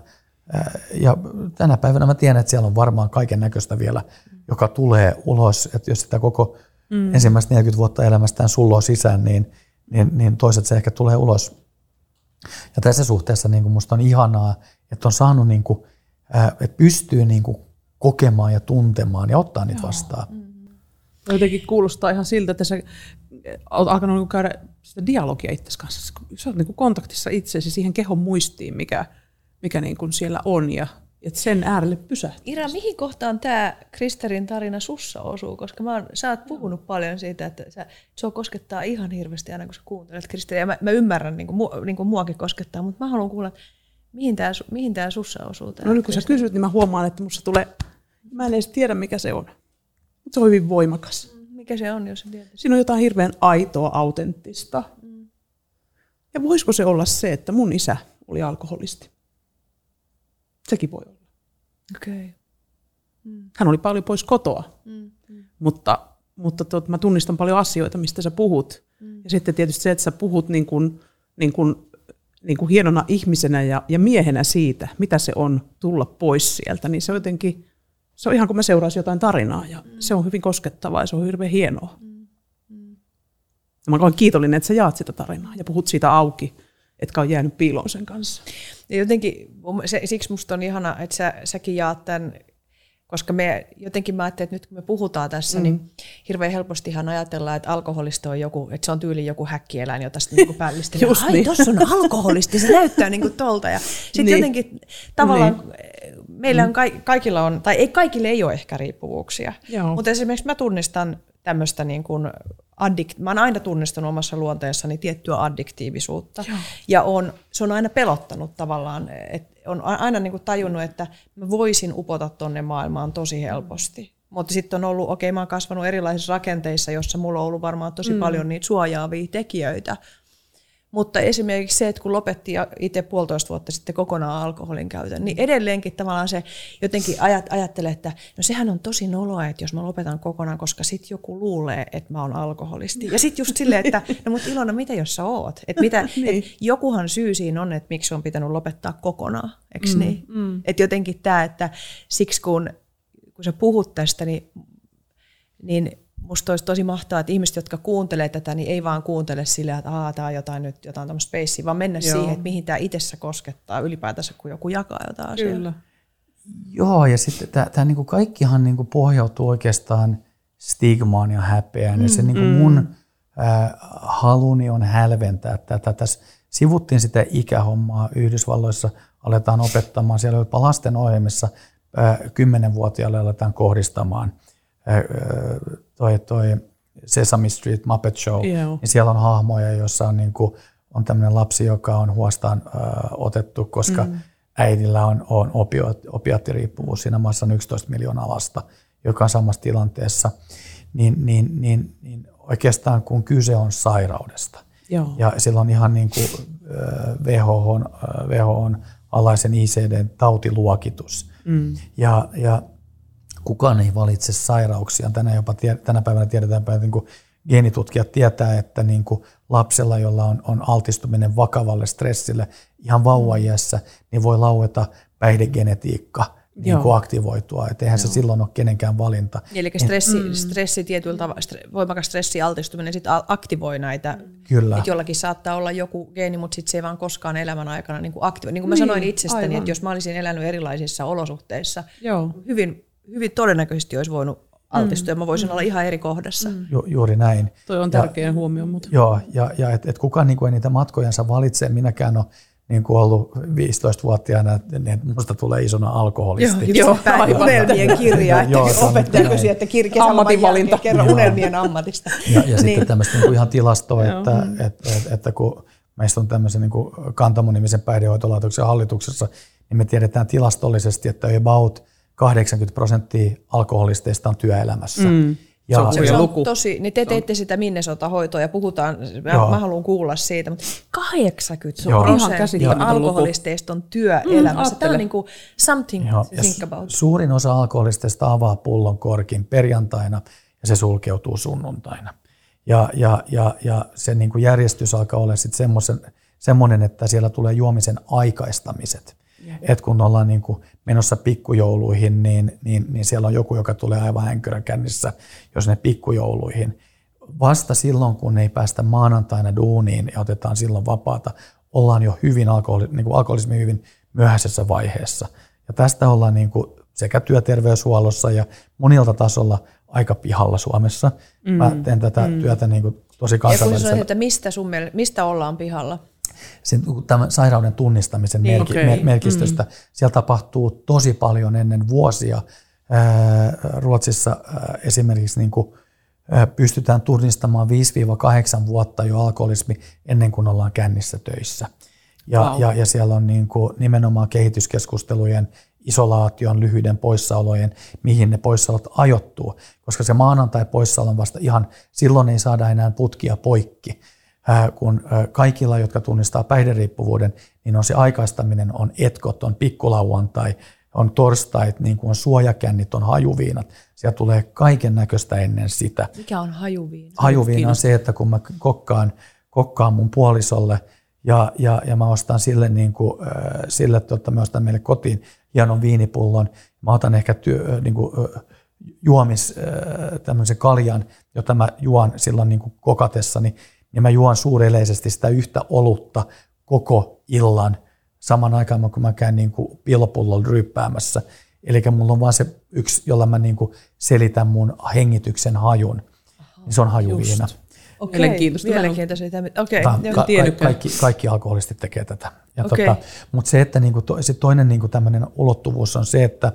ja tänä päivänä mä tiedän, että siellä on varmaan kaiken näköistä vielä, joka tulee ulos. Että jos sitä koko mm. ensimmäistä 40 vuotta elämästään sulloo sisään, niin, niin, niin toiset se ehkä tulee ulos. Ja tässä suhteessa niin kuin musta on ihanaa, että on saanut, niin kuin, että pystyy niin kuin kokemaan ja tuntemaan ja ottaa niitä vastaan. Jotenkin kuulostaa ihan siltä, että sä oot alkanut niinku käydä sitä dialogia itsesi kanssa. Sä oot niinku kontaktissa itseesi siihen kehon muistiin, mikä, mikä niinku siellä on ja että sen äärelle pysähtyy. Ira, mihin kohtaan tämä Kristerin tarina sussa osuu? Koska mä oon, sä oot puhunut paljon siitä, että sä, sua koskettaa ihan hirveästi aina, kun sä kuuntelet Kristeriä. Mä, mä ymmärrän, niin kuin, mu, niin kuin muakin koskettaa, mutta mä haluan kuulla, että mihin tämä mihin tää sussa osuu? Tää No nyt kun sä kysyt, niin mä huomaan, että musta tulee, mä en edes tiedä mikä se on. Mutta se on hyvin voimakas. Mikä se on, jos tiedät? Siinä on jotain hirveän aitoa, autenttista. Ja voisiko se olla se, että mun isä oli alkoholisti? Sekin voi olla. Okei. Okay. Hän oli paljon pois kotoa, mm, mm. mutta, mutta tuot, mä tunnistan paljon asioita, mistä sä puhut. Mm. Ja sitten tietysti se, että sä puhut niin kuin, niin kuin, niin kuin hienona ihmisenä ja, ja miehenä siitä, mitä se on tulla pois sieltä, niin se on jotenkin, se on ihan kuin mä seuraisin jotain tarinaa ja mm. se on hyvin koskettavaa ja se on hirveän hienoa. Mm. Ja mä olen kiitollinen, että sä jaat sitä tarinaa ja puhut siitä auki, etkä ole jäänyt piiloon sen kanssa. Ja jotenkin, se, siksi musta on ihana, että sä, säkin jaat tämän, koska me jotenkin mä ajattelin, että nyt kun me puhutaan tässä, mm. niin hirveän helpostihan ajatellaan, että alkoholista on joku, että se on tyyli joku häkkieläin, jota sitten niin päällistellä. Just Ai, niin. tuossa on alkoholisti, se näyttää niin kuin tolta. Ja sitten Niin. jotenkin tavallaan meillä on ka- kaikilla on, tai ei kaikille ei ole ehkä riippuvuuksia, Joo. mutta esimerkiksi mä tunnistan tämmöistä niin kuin addikt, mä oon aina tunnistanut omassa luonteessani tiettyä addiktiivisuutta. Joo. Ja on, se on aina pelottanut tavallaan, että on aina niin kuin tajunnut, että mä voisin upota tonne maailmaan tosi helposti. Mutta sitten on ollut, okei, mä oon kasvanut erilaisissa rakenteissa, jossa mulla on ollut varmaan tosi mm. paljon niitä suojaavia tekijöitä. Mutta esimerkiksi se, että kun lopetti itse puolitoista vuotta sitten kokonaan alkoholin käytön, niin edelleenkin tavallaan se jotenkin ajat, ajattelee, että no sehän on tosi noloa, että jos mä lopetan kokonaan, koska sit joku luulee, että mä oon alkoholisti. Ja sitten just silleen, että no mut Ilona, mitä jos sä oot? Et mitä, Niin. et jokuhan syy siinä on, että miksi on pitänyt lopettaa kokonaan, eikö mm, niin? Mm. Että jotenkin tämä, että siksi kun, kun sä puhut tästä, niin, niin musta olisi tosi mahtavaa, että ihmiset, jotka kuuntelee tätä, niin ei vaan kuuntele sillä, että Aa, tämä on jotain nyt jotain tämmöistä spacea, vaan mennä Joo. siihen, että mihin tämä itsessä koskettaa ylipäätänsä, kun joku jakaa jotain asiaa. Kyllä. Joo, ja sitten tämä niinku kaikkihan niinku pohjautuu oikeastaan stigmaan ja häpeään. Mm, ja se niinku mun äh, haluni on hälventää tätä. Tässä sivuttiin sitä ikähommaa Yhdysvalloissa, aletaan opettamaan, siellä jopa lasten ohjelmissa äh, 10-vuotiaille aletaan kohdistamaan toi, toi Sesame Street Muppet Show, Joo. niin siellä on hahmoja, joissa on, niinku, on tämmöinen lapsi, joka on huostaan äh, otettu, koska mm. äidillä on, on opio, opiaattiriippuvuus. Siinä maassa on 11 miljoonaa lasta, joka on samassa tilanteessa. Niin, niin, niin, niin oikeastaan kun kyse on sairaudesta, Joo. ja sillä on ihan niin kuin WHO, WHO alaisen ICDn tautiluokitus. Mm. Ja, ja kukaan ei valitse sairauksia. Tänä, jopa tie, tänä päivänä tiedetään, että niin kuin geenitutkijat tietää, että niin kuin lapsella, jolla on, on altistuminen vakavalle stressille ihan vauvaiässä, niin voi laueta päihdegenetiikka niin Joo. kuin aktivoitua. Et eihän se silloin ole kenenkään valinta. Eli stressi, mm. stressi tietyllä tavalla, stre, voimakas stressialtistuminen sit aktivoi näitä. Kyllä. Et jollakin saattaa olla joku geeni, mutta sit se ei vaan koskaan elämän aikana niin kuin aktivoi. Niin kuin mä sanoin itsestäni, aivan. että jos mä olisin elänyt erilaisissa olosuhteissa, Joo. hyvin, hyvin todennäköisesti olisi voinut altistua ja mä voisin olla ihan eri kohdassa. Mm. Ju, juuri näin. Toi on tärkeä huomio, mutta Joo, ja, ja että et kukaan niin kuin ei niitä matkojansa valitse. Minäkään ole niin kuin ollut 15-vuotiaana, että että musta tulee isona alkoholisti. Joo, Päin aivan. unelmien kirja, että Joo, opettaja kysyi, että kir- Ammatinvalinta. jälkeen kerro Joo. unelmien ammatista. Ja, ja sitten Niin. tämmöistä niin kuin ihan tilastoa, että, että, että, että kun meistä on tämmöisen niin kuin Kantamo-nimisen päihdehoitolaitoksen hallituksessa, niin me tiedetään tilastollisesti, että about 80 prosenttia alkoholisteista on työelämässä. Mm. Ja, Se on Se Ja on luku. tosi, niin te teette sitä Minnesota-hoitoa ja puhutaan, mä, Joo. mä haluan kuulla siitä, mutta 80 Joo. Ihan prosenttia alkoholisteista on työelämässä. Tämä ajattele. on niin kuin something Joo, to think about. Suurin osa alkoholisteista avaa pullon korkin perjantaina ja se sulkeutuu sunnuntaina. Ja, ja, ja, ja se niin kuin järjestys alkaa olla sitten semmoinen, että siellä tulee juomisen aikaistamiset. Et kun ollaan niin kuin menossa pikkujouluihin, niin, niin, niin siellä on joku, joka tulee aivan hänkyräkännissä, jos ne pikkujouluihin. Vasta silloin, kun ei päästä maanantaina duuniin ja otetaan silloin vapaata, ollaan jo hyvin alkoholi, niin kuin alkoholismi hyvin myöhäisessä vaiheessa. Ja tästä ollaan niin kuin sekä työterveyshuollossa ja monilta tasolla aika pihalla Suomessa. Mm. Mä teen tätä mm. työtä niin kuin tosi Ja kun kansainvälisellä sanoit, että mistä, sun mistä ollaan pihalla? Sen, tämän sairauden tunnistamisen Niin, merki, mer, merkistöstä. Mm. Siellä tapahtuu tosi paljon ennen vuosia. Ää, Ruotsissa ää, esimerkiksi niin kuin, ää, pystytään tunnistamaan 5-8 vuotta jo alkoholismi ennen kuin ollaan kännissä töissä. Ja, Wow. ja, ja siellä on niin kuin nimenomaan kehityskeskustelujen, isolaation, lyhyiden poissaolojen, mihin ne poissaolot ajoittuu. Koska se maanantai poissaolo on vasta ihan, silloin ei saada enää putkia poikki kun kaikilla, jotka tunnistaa päihderiippuvuuden, niin on se aikaistaminen, on etkot, on pikkulauantai, on torstait, niin kuin on suojakännit, on hajuviinat. Siellä tulee kaiken näköistä ennen sitä. Mikä on hajuviina? Hajuviina on se, että kun mä kokkaan, kokkaan mun puolisolle ja, ja, ja mä ostan sille, niin kuin, sille tota, mä ostan meille kotiin hienon viinipullon. Mä otan ehkä työ, niin kuin, juomis tämmöisen kaljan, jota mä juon silloin niin kuin kokatessa, niin niin mä juon suureleisesti sitä yhtä olutta koko illan saman aikaan, kun mä käyn niin kuin pilopullolla ryyppäämässä. Eli mulla on vaan se yksi, jolla mä niin kuin selitän mun hengityksen hajun. Aha, niin se on hajuviina. Just. Okei, mielenkiintoista. Mielenkiintoista. Okei, ka- ka- kaikki, kaikki alkoholistit tekee tätä. Ja okay. tota, mutta se, että niinku to, sit toinen niinku tämmöinen ulottuvuus on se, että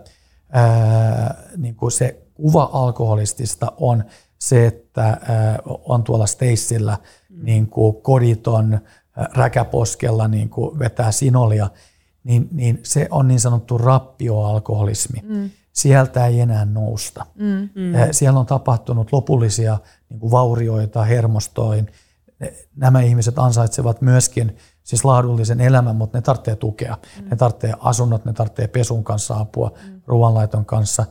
ää, niinku se kuva alkoholistista on se, että ää, on tuolla Stacella mm. niinku koditon, räkäposkella niinku vetää sinolia, niin, niin se on niin sanottu rappioalkoholismi. Mm. Sieltä ei enää nousta. Mm. Mm. Siellä on tapahtunut lopullisia niin kuin vaurioita hermostoin. Nämä ihmiset ansaitsevat myöskin siis laadullisen elämän, mutta ne tarvitsee tukea. Mm. Ne tarvitsee asunnot, ne tarvitsee pesun kanssa apua, mm. ruoanlaiton kanssa.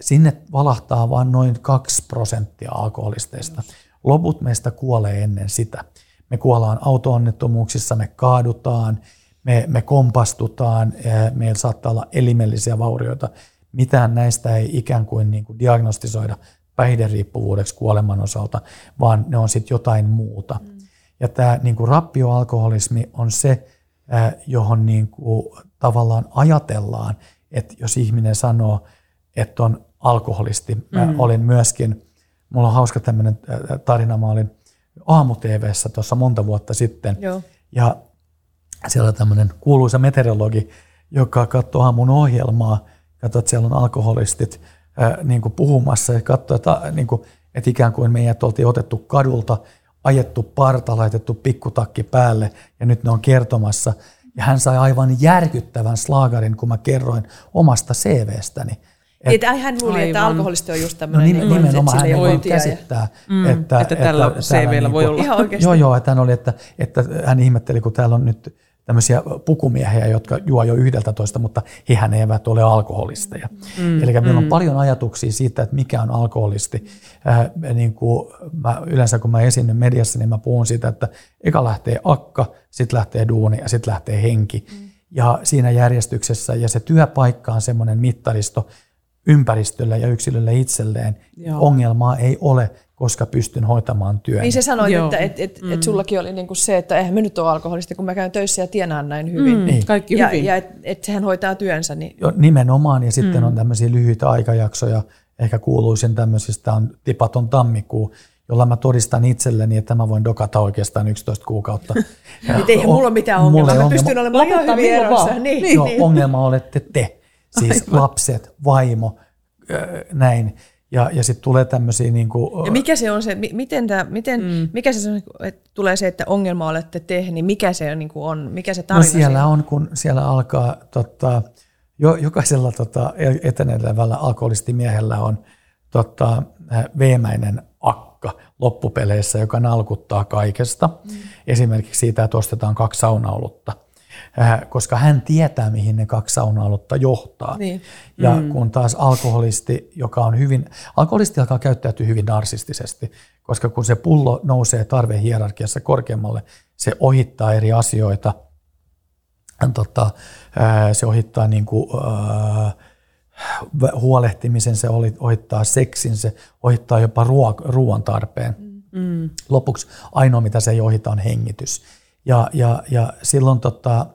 Sinne valahtaa vain noin 2 prosenttia alkoholisteista. Loput meistä kuolee ennen sitä. Me kuollaan auto-onnettomuuksissa, me kaadutaan, me, me kompastutaan, meillä saattaa olla elimellisiä vaurioita. Mitään näistä ei ikään kuin, niin kuin diagnostisoida päihderiippuvuudeksi kuoleman osalta, vaan ne on sitten jotain muuta. Mm. Ja tämä niin kuin rappioalkoholismi on se, johon niin kuin tavallaan ajatellaan, että jos ihminen sanoo, että on alkoholisti. Mä mm. olin myöskin, mulla on hauska tämmöinen tarina, mä olin aamu tuossa monta vuotta sitten, Joo. ja siellä on tämmöinen kuuluisa meteorologi, joka katsoo aamun ohjelmaa, katsoo, että siellä on alkoholistit ää, niin kuin puhumassa ja katsoo, että, niin kuin, että ikään kuin meidät oltiin otettu kadulta, ajettu parta, laitettu pikkutakki päälle ja nyt ne on kertomassa. Ja hän sai aivan järkyttävän slaagarin, kun mä kerroin omasta CVstäni. Et, niin, hän luuli, aivan. että alkoholisti on just tämmöinen, no, niin, nimenomaan hän voi käsittää, ja, mm, että, että, tällä että CVllä niin voi olla. Ihan oikeasti. Joo, joo, että hän, oli, että, että hän ihmetteli, kun täällä on nyt tämmöisiä pukumiehiä, jotka juo jo yhdeltä toista, mutta hehän eivät ole alkoholisteja. Mm, Eli meillä mm. on paljon ajatuksia siitä, että mikä on alkoholisti. Äh, niin kuin mä, yleensä kun mä esiinnyn mediassa, niin mä puhun siitä, että eka lähtee akka, sitten lähtee duuni ja sitten lähtee henki. Mm. Ja siinä järjestyksessä, ja se työpaikka on semmoinen mittaristo ympäristölle ja yksilölle itselleen. Joo. Ongelmaa ei ole, koska pystyn hoitamaan työn. Niin se sanoit, Joo. että et, et, mm. et sullakin oli niinku se, että eihän me nyt ole alkoholisti, kun mä käyn töissä ja tienaan näin hyvin. Mm, niin. Kaikki ja, hyvin. Ja että et hän hoitaa työnsä. Niin... Jo, nimenomaan, ja sitten mm. on tämmöisiä lyhyitä aikajaksoja, ehkä kuuluisin tämmöisistä on tipaton tammikuu, jolla mä todistan itselleni, että mä voin dokata oikeastaan 11 kuukautta. Niin eihän mulla ole mitään ongelmaa, mä pystyn olemaan ihan hyvin erossa. Niin, niin, niin. ongelma olette te, siis Aivan. lapset, vaimo, näin. Ja, ja sitten tulee tämmöisiä... Niin kuin, ja mikä se on se, miten, tämä, miten mm. mikä se on, että tulee se, että ongelma olette te, niin mikä se niin kuin on, mikä se tarina No siellä on, kun siellä alkaa, tota, jo, jokaisella tota, etenevällä alkoholistimiehellä on tota, veemäinen akka loppupeleissä, joka nalkuttaa kaikesta. Mm. Esimerkiksi siitä, että ostetaan kaksi saunaolutta Äh, koska hän tietää, mihin ne kaksi saunaolutta johtaa. Niin. Ja mm. kun taas alkoholisti, joka on hyvin, alkoholisti alkaa käyttäytyä hyvin narsistisesti, koska kun se pullo nousee tarvehierarkiassa korkeammalle, se ohittaa eri asioita. Tota, äh, se ohittaa niin kuin, äh, huolehtimisen, se ohittaa seksin, se ohittaa jopa ruoan tarpeen. Mm. Lopuksi ainoa, mitä se ei ohita, on hengitys. Ja, ja, ja silloin tota,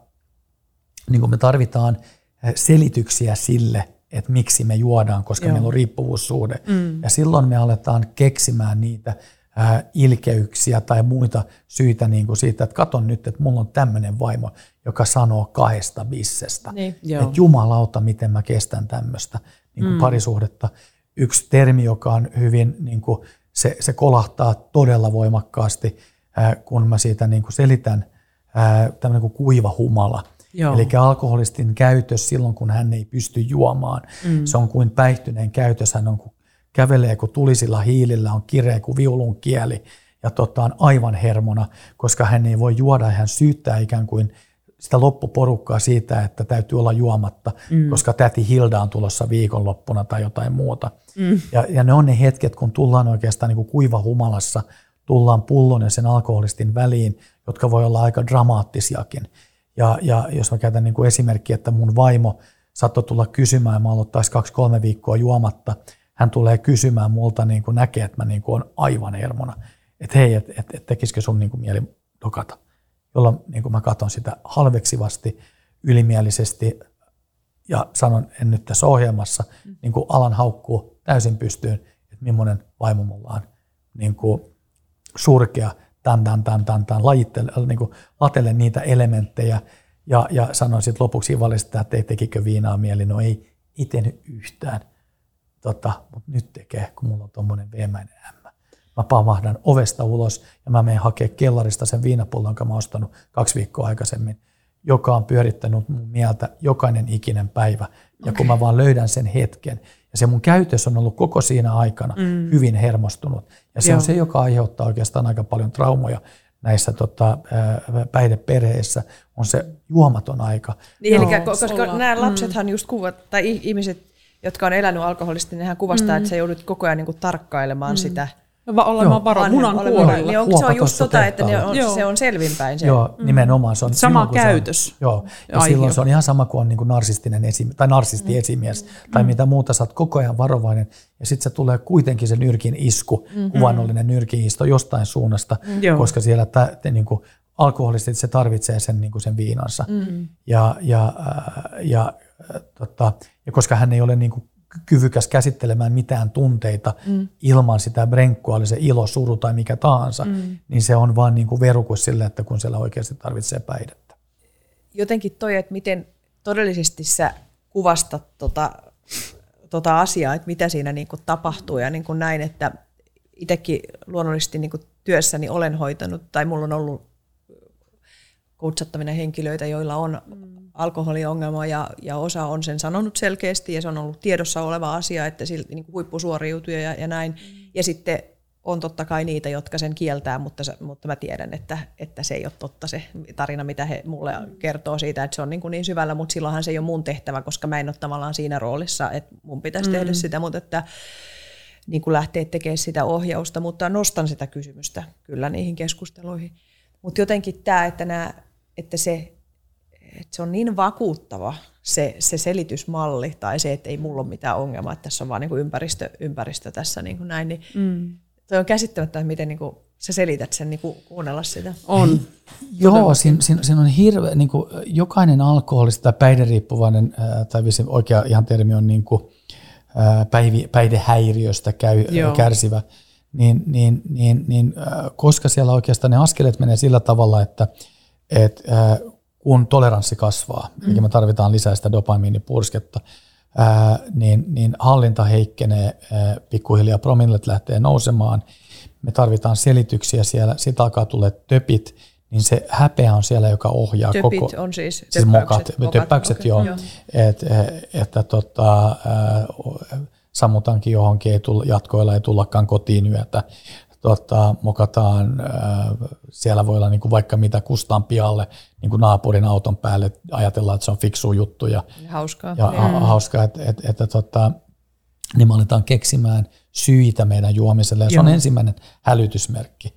niin kuin me tarvitaan eh, selityksiä sille, että miksi me juodaan, koska Joo. meillä on riippuvuussuhde. Mm. Ja silloin me aletaan keksimään niitä äh, ilkeyksiä tai muita syitä niin kuin siitä, että katon nyt, että mulla on tämmöinen vaimo, joka sanoo kahdesta bissestä. Niin. Että jumalauta, miten mä kestän tämmöistä niin kuin mm. parisuhdetta. Yksi termi, joka on hyvin, niin kuin, se, se kolahtaa todella voimakkaasti, äh, kun mä siitä niin kuin selitän, tämmöinen kuin kuiva humala – Joo. Eli alkoholistin käytös silloin, kun hän ei pysty juomaan, mm. se on kuin päihtyneen käytös. Hän on, kun kävelee kuin tulisilla hiilillä, on kireä kuin viulun kieli ja tota, on aivan hermona, koska hän ei voi juoda ja hän syyttää ikään kuin sitä loppuporukkaa siitä, että täytyy olla juomatta, mm. koska täti Hilda on tulossa viikonloppuna tai jotain muuta. Mm. Ja, ja ne on ne hetket, kun tullaan oikeastaan niin kuin kuiva humalassa, tullaan pullon ja sen alkoholistin väliin, jotka voi olla aika dramaattisiakin. Ja, ja jos mä käytän niin kuin esimerkkiä, että mun vaimo saattoi tulla kysymään, mä aloittaisin kaksi-kolme viikkoa juomatta, hän tulee kysymään multa, niin kuin näkee, että mä niin kuin on aivan hermona, että hei, että et, et tekisikö sun niin kuin mieli dokata. Jolloin niin kuin mä katson sitä halveksivasti, ylimielisesti ja sanon, en nyt tässä ohjelmassa, niin kuin alan haukkuu täysin pystyyn, että millainen vaimo mulla on. Niin kuin surkea, tämän, tämän, tämän, tämän, tämän lajittele, niin kuin latele niitä elementtejä ja, ja sanoin sitten lopuksi valista, että ei tekikö viinaa mieli. No ei, ei tehnyt yhtään. Tota, mutta nyt tekee, kun mulla on tuommoinen veemäinen ämmä. Mä pamahdan ovesta ulos ja mä menen hakemaan kellarista sen viinapullon, jonka mä ostanut kaksi viikkoa aikaisemmin, joka on pyörittänyt mun mieltä jokainen ikinen päivä. Ja kun mä vaan löydän sen hetken, ja se mun käytös on ollut koko siinä aikana mm. hyvin hermostunut. Ja se Joo. on se, joka aiheuttaa oikeastaan aika paljon traumoja näissä tota, päihdeperheissä, on se juomaton aika. Niin, eli koska olla. nämä lapsethan mm. just kuvat, tai ihmiset, jotka on elänyt alkoholisesti, nehän kuvastaa, mm. että sä joudut koko ajan niin kuin tarkkailemaan mm. sitä Va- olemaan varo munan kuorella. Niin onko se on just tota, että ne on, se on selvinpäin. Se. Joo, mm. nimenomaan. Se on, sama silloin, käytös. Se on, joo, ja Aihe. silloin se on ihan sama kuin on niin kuin narsistinen esimies, tai narsisti mm. esimies, tai mm. mitä muuta, sä oot koko ajan varovainen, ja sitten se tulee kuitenkin se nyrkin isku, mm. kuvannollinen nyrkin isto jostain suunnasta, mm. koska siellä tä, te, niin kuin, alkoholistit se tarvitsee sen, niin kuin sen viinansa. Mm. Ja, ja, ja, ja, tota, ja koska hän ei ole niin kuin kyvykäs käsittelemään mitään tunteita mm. ilman sitä brenkkua, oli se ilo, suru tai mikä tahansa, mm. niin se on vaan niin kuin verukus sille, että kun siellä oikeasti tarvitsee päihdettä. Jotenkin toi, että miten todellisesti sä kuvastat tota, tota asiaa, että mitä siinä niin kuin tapahtuu ja niin kuin näin, että itsekin luonnollisesti niin kuin työssäni olen hoitanut tai mulla on ollut kutsattavina henkilöitä, joilla on mm alkoholiongelma ja, ja osa on sen sanonut selkeästi ja se on ollut tiedossa oleva asia, että silti niin huippusuoriutuja ja, ja näin. Ja sitten on totta kai niitä, jotka sen kieltää, mutta, mutta mä tiedän, että, että se ei ole totta se tarina, mitä he mulle kertoo siitä, että se on niin, kuin niin syvällä, mutta silloinhan se ei ole mun tehtävä, koska mä en ole tavallaan siinä roolissa, että mun pitäisi mm. tehdä sitä, mutta että niin kuin lähteä tekemään sitä ohjausta, mutta nostan sitä kysymystä kyllä niihin keskusteluihin. Mutta jotenkin tämä, että, nämä, että se että se on niin vakuuttava se, se selitysmalli tai se, että ei mulla ole mitään ongelmaa, että tässä on vaan niin kuin ympäristö, ympäristö tässä niin kuin näin, niin mm. toi on käsittämättä, miten niin kuin sä selität sen niin kuin kuunnella sitä. On. Joo, siinä, siinä, siinä on hirveä, niin kuin jokainen alkoholista tai päihderiippuvainen, tai oikea ihan termi on niin kuin, päivi, päihdehäiriöstä käy, kärsivä, niin, niin, niin, niin, koska siellä oikeastaan ne askeleet menee sillä tavalla, että et, kun toleranssi kasvaa, mm. eli me tarvitaan lisää sitä dopamiinipursketta, ää, niin, niin hallinta heikkenee, ää, pikkuhiljaa promillet lähtee nousemaan, me tarvitaan selityksiä siellä, sitä alkaa tulee töpit, niin se häpeä on siellä, joka ohjaa Töpit koko... on siis, siis mokat, mokat, töppäykset, okay, joo. joo. Et, että tota, sammutaankin johonkin, ei tulla, jatkoilla ei tullakaan kotiin yötä tota, mokataan, ää, siellä voi olla niin kuin vaikka mitä kustaan pialle niin kuin naapurin auton päälle, ajatellaan, että se on fiksu juttu ja, hauskaa, ja ha, hauskaa että, että, että tota, niin me aletaan keksimään syitä meidän juomiselle. Ja se Joo. on ensimmäinen hälytysmerkki.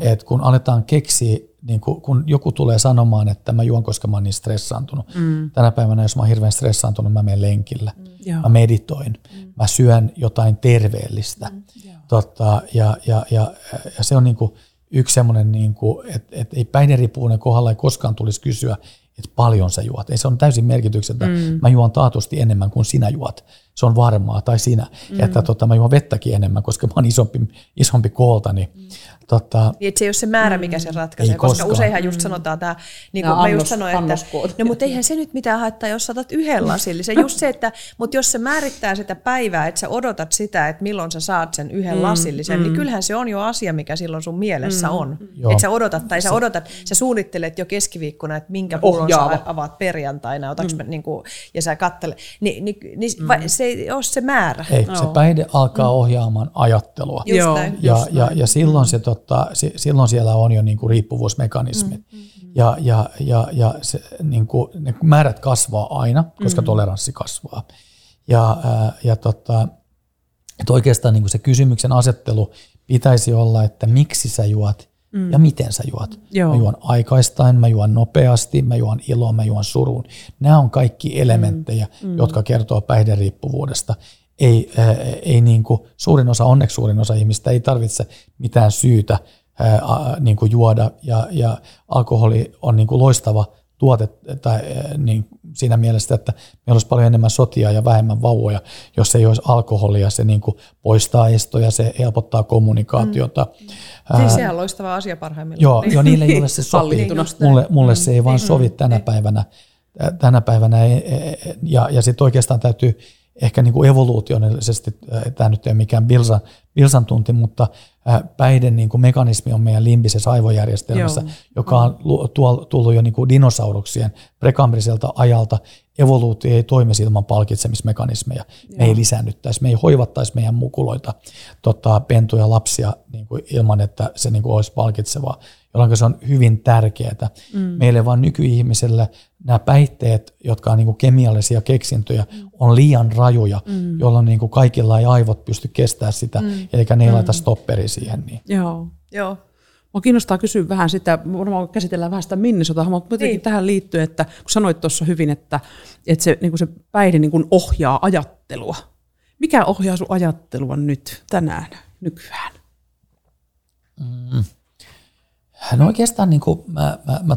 että kun aletaan keksiä, niin kun, kun joku tulee sanomaan, että mä juon, koska mä oon niin stressaantunut. Mm. Tänä päivänä, jos mä oon hirveän stressaantunut, mä menen lenkillä. Mm. Mä meditoin. Mm. Mä syön jotain terveellistä. Mm. Tota, ja, ja, ja, ja se on niin kuin yksi semmoinen, niin että, että ei päihderiippuvuuden kohdalla ei koskaan tulisi kysyä, että paljon sä juot. Ei se on täysin merkityksettä. Mm. Mä juon taatusti enemmän kuin sinä juot. Se on varmaa, tai sinä. Mm. Että tota, mä juon vettäkin enemmän, koska mä oon isompi, isompi kooltani. Mm. Tota, niin, että se ei ole se määrä, mikä se ratkaisee, ei koska koskaan. useinhan just sanotaan tämä, niin kuin mä just sanoin, että no mutta eihän se nyt mitään haittaa, jos saatat yhden lasillisen. Just se, että mutta jos se määrittää sitä päivää, että sä odotat sitä, että milloin sä saat sen yhden mm, lasillisen, niin mm. niin kyllähän se on jo asia, mikä silloin sun mielessä mm, on. Mm. Että sä odotat, tai sä odotat, sä suunnittelet jo keskiviikkona, että minkä pullon oh, sä avaat perjantaina, mm. niin kuin, ja sä kattelet. Ni, ni, ni, mm. se ei ole se määrä. Ei, no. se päihde alkaa mm. ohjaamaan ajattelua. Just näin, ja, just ja, näin. ja silloin se totta, silloin siellä on jo niin kuin riippuvuusmekanismit. Mm, mm, ja, ja, ja, ja se, niin kuin, ne määrät kasvaa aina, koska mm. toleranssi kasvaa. Ja, ja tota, että oikeastaan niin kuin se kysymyksen asettelu pitäisi olla, että miksi sä juot mm. ja miten sä juot. Joo. Mä juon aikaistain, mä juon nopeasti, mä juon iloa, mä juon surun. Nämä on kaikki elementtejä, mm. mm. jotka kertoo päihderiippuvuudesta ei, äh, ei niin kuin, suurin osa, onneksi suurin osa ihmistä ei tarvitse mitään syytä ää, niin kuin juoda ja, ja alkoholi on niin kuin loistava tuote tai, niin siinä mielessä, että meillä olisi paljon enemmän sotia ja vähemmän vauvoja, jos ei olisi alkoholia. Se niin kuin poistaa estoja, se helpottaa kommunikaatiota. Mm. Siis sehän on loistava asia parhaimmillaan. Joo, niin. jo niille ei ole se sopi. mulle, mulle se ei vaan sovi tänä päivänä. Tänä päivänä ei, ja, ja sitten oikeastaan täytyy ehkä niin kuin evoluutionellisesti, tämä nyt ei ole mikään Bilsan, Bilsan tunti, mutta päihden niin kuin mekanismi on meidän limbisessä aivojärjestelmässä, Joo. joka on tullut jo niin kuin dinosauruksien prekambriselta ajalta. Evoluutio ei toimi ilman palkitsemismekanismeja. Joo. Me ei lisäännyttäisi, me ei hoivattaisi meidän mukuloita, tota, pentuja, lapsia niin kuin ilman, että se niin kuin olisi palkitsevaa, jolloin se on hyvin tärkeää. Mm. Meille vaan nykyihmiselle nämä päihteet, jotka on niin kuin kemiallisia keksintöjä, mm. on liian rajuja, mm. jolloin niin kuin kaikilla ei aivot pysty kestämään sitä, mm. eli ne ei mm. laita stopperi siihen. Niin. Joo. Joo. Mua kiinnostaa kysyä vähän sitä, varmaan käsitellään vähän sitä Minnesotaa, mutta kuitenkin niin. tähän liittyy, että kun sanoit tuossa hyvin, että, että se, niin kuin se päihde niin kuin ohjaa ajattelua. Mikä ohjaa sun ajattelua nyt, tänään, nykyään? Mm. No oikeastaan niin kuin mä, mä, mä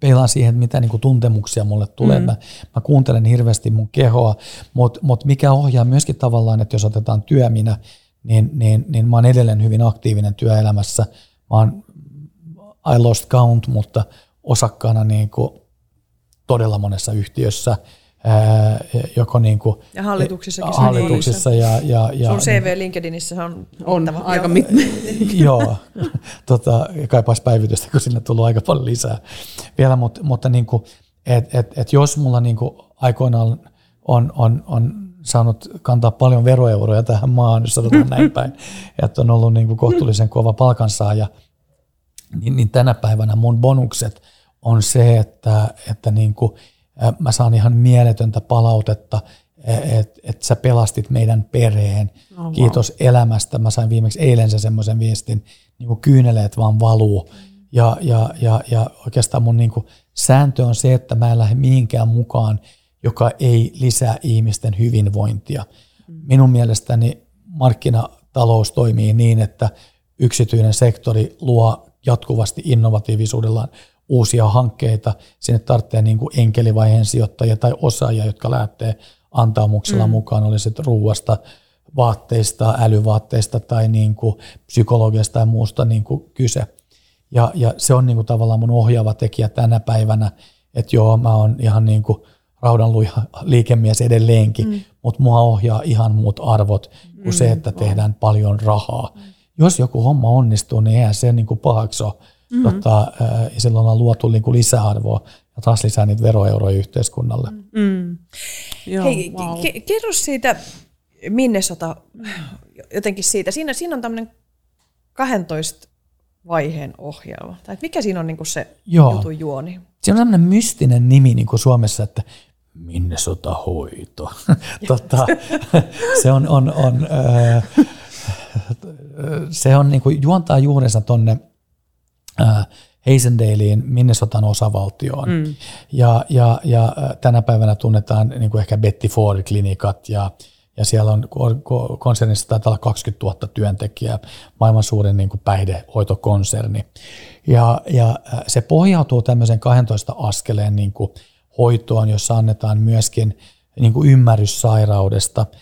peilaan siihen, että mitä niin kuin tuntemuksia mulle tulee. Mm. Mä, mä kuuntelen hirveästi mun kehoa, mutta mut mikä ohjaa myöskin tavallaan, että jos otetaan työminä, niin, niin, niin mä oon edelleen hyvin aktiivinen työelämässä. Mä oon I lost count, mutta osakkaana niin kuin todella monessa yhtiössä – joko niin kuin, ja hallituksissakin hallituksissa ja, ja, ja, Sun CV LinkedInissä on, on aika mit- Joo, tota, kaipaisi päivitystä, kun sinne tullut aika paljon lisää. Vielä, mutta, mutta niin kuin, et, et, et jos mulla niin kuin aikoinaan on, on, on saanut kantaa paljon veroeuroja tähän maahan, jos sanotaan näin päin, että on ollut niin kuin kohtuullisen kova palkansaaja, niin, niin tänä päivänä mun bonukset on se, että, että niin kuin mä saan ihan mieletöntä palautetta, että et sä pelastit meidän perheen. Oh, wow. Kiitos elämästä. Mä sain viimeksi eilen se semmoisen viestin, niin kuin kyyneleet vaan valuu. Ja, ja, ja, ja oikeastaan mun niin kuin sääntö on se, että mä en lähde mihinkään mukaan, joka ei lisää ihmisten hyvinvointia. Minun mielestäni markkinatalous toimii niin, että yksityinen sektori luo jatkuvasti innovatiivisuudellaan uusia hankkeita. Sinne tarvitsee niin kuin enkelivaiheen sijoittajia tai osaajia, jotka lähtee antaumuksella mm. mukaan, oli sitten ruuasta, vaatteista, älyvaatteista tai niin kuin psykologiasta tai muusta niin kuin kyse. Ja, ja se on niin kuin tavallaan mun ohjaava tekijä tänä päivänä, että joo, mä oon ihan niin kuin raudanluja liikemies edelleenkin, mm. mutta mua ohjaa ihan muut arvot kuin mm. se, että tehdään paljon rahaa. Mm. Jos joku homma onnistuu, niin eihän se niin kuin pahaksi ole Mm-hmm. Tota, ja silloin on luotu niin kuin lisäarvoa ja taas lisää niitä veroeuroja yhteiskunnalle. Mm. Joo, Hei, wow. ke- kerro siitä Minnesota, jotenkin siitä. Siinä, siinä on tämmöinen 12 vaiheen ohjelma. Tai mikä siinä on niin kuin se Joo. jutun juoni? Se on tämmöinen mystinen nimi niin kuin Suomessa, että Minnesota hoito. tota, se on, on, on, äh, se on niin kuin juontaa juurensa tonne äh, Hazendaleen Minnesotan osavaltioon. Mm. Ja, ja, ja tänä päivänä tunnetaan niin kuin ehkä Betty Ford-klinikat ja, ja siellä on konsernissa taitaa olla 20 000 työntekijää, maailman suurin niin kuin päihdehoitokonserni. Ja, ja se pohjautuu tämmöisen 12 askeleen niin kuin hoitoon, jossa annetaan myöskin niin kuin ymmärrys sairaudesta –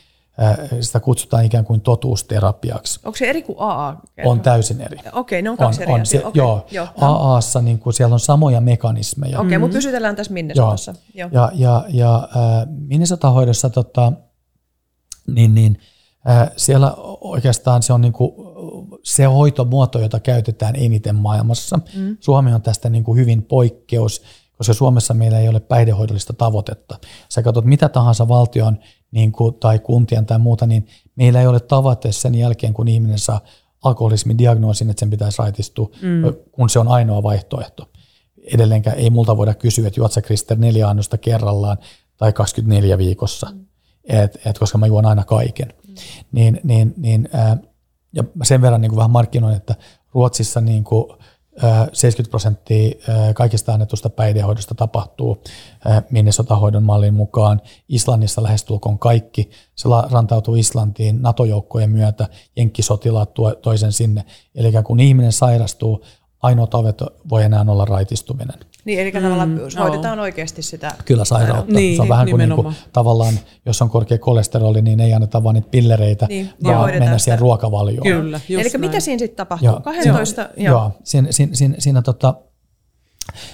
sitä kutsutaan ikään kuin totuusterapiaksi. Onko se eri kuin AA? On täysin eri. Okei, okay, ne on kaksi on, eri on se, okay, joo, joo. AAssa niin kuin siellä on samoja mekanismeja. Okei, okay, mutta pysytellään tässä Minnesotassa. Joo. joo. Ja, ja, ja äh, Minnesota-hoidossa tota, niin, niin, äh, siellä oikeastaan se on niin kuin, se hoitomuoto, jota käytetään eniten maailmassa. Mm. Suomi on tästä niin kuin hyvin poikkeus, koska Suomessa meillä ei ole päihdehoidollista tavoitetta. Sä katsot mitä tahansa valtion niin kuin, tai kuntien tai muuta, niin meillä ei ole tavoite sen jälkeen, kun ihminen saa alkoholismidiagnoosin, että sen pitäisi raitistua, mm. kun se on ainoa vaihtoehto. Edelleenkään ei multa voida kysyä, että juot sä Krister neljä annosta kerrallaan tai 24 viikossa, mm. et, et, koska mä juon aina kaiken. Mm. Niin, niin, niin, ää, ja sen verran niin kuin vähän markkinoin, että Ruotsissa niin kuin, 70 prosenttia kaikista annetusta päihdehoidosta tapahtuu Minnesota-hoidon mallin mukaan. Islannissa lähestulkoon kaikki. Se rantautuu Islantiin NATO-joukkojen myötä. Jenkkisotilaat tuo toisen sinne. Eli kun ihminen sairastuu, ainoa tavoite voi enää olla raitistuminen. Niin, eli tavallaan mm, hoidetaan no. oikeasti sitä Kyllä sairautta. Niin, se on vähän kuin, niin kuin tavallaan, jos on korkea kolesteroli, niin ei anneta vain niitä pillereitä, niin, vaan mennä siihen ruokavalioon. Kyllä, Eli näin. mitä siinä sitten tapahtuu? Joo, 12? Joo, joo. joo. Siinä, siinä, siinä, siinä tota,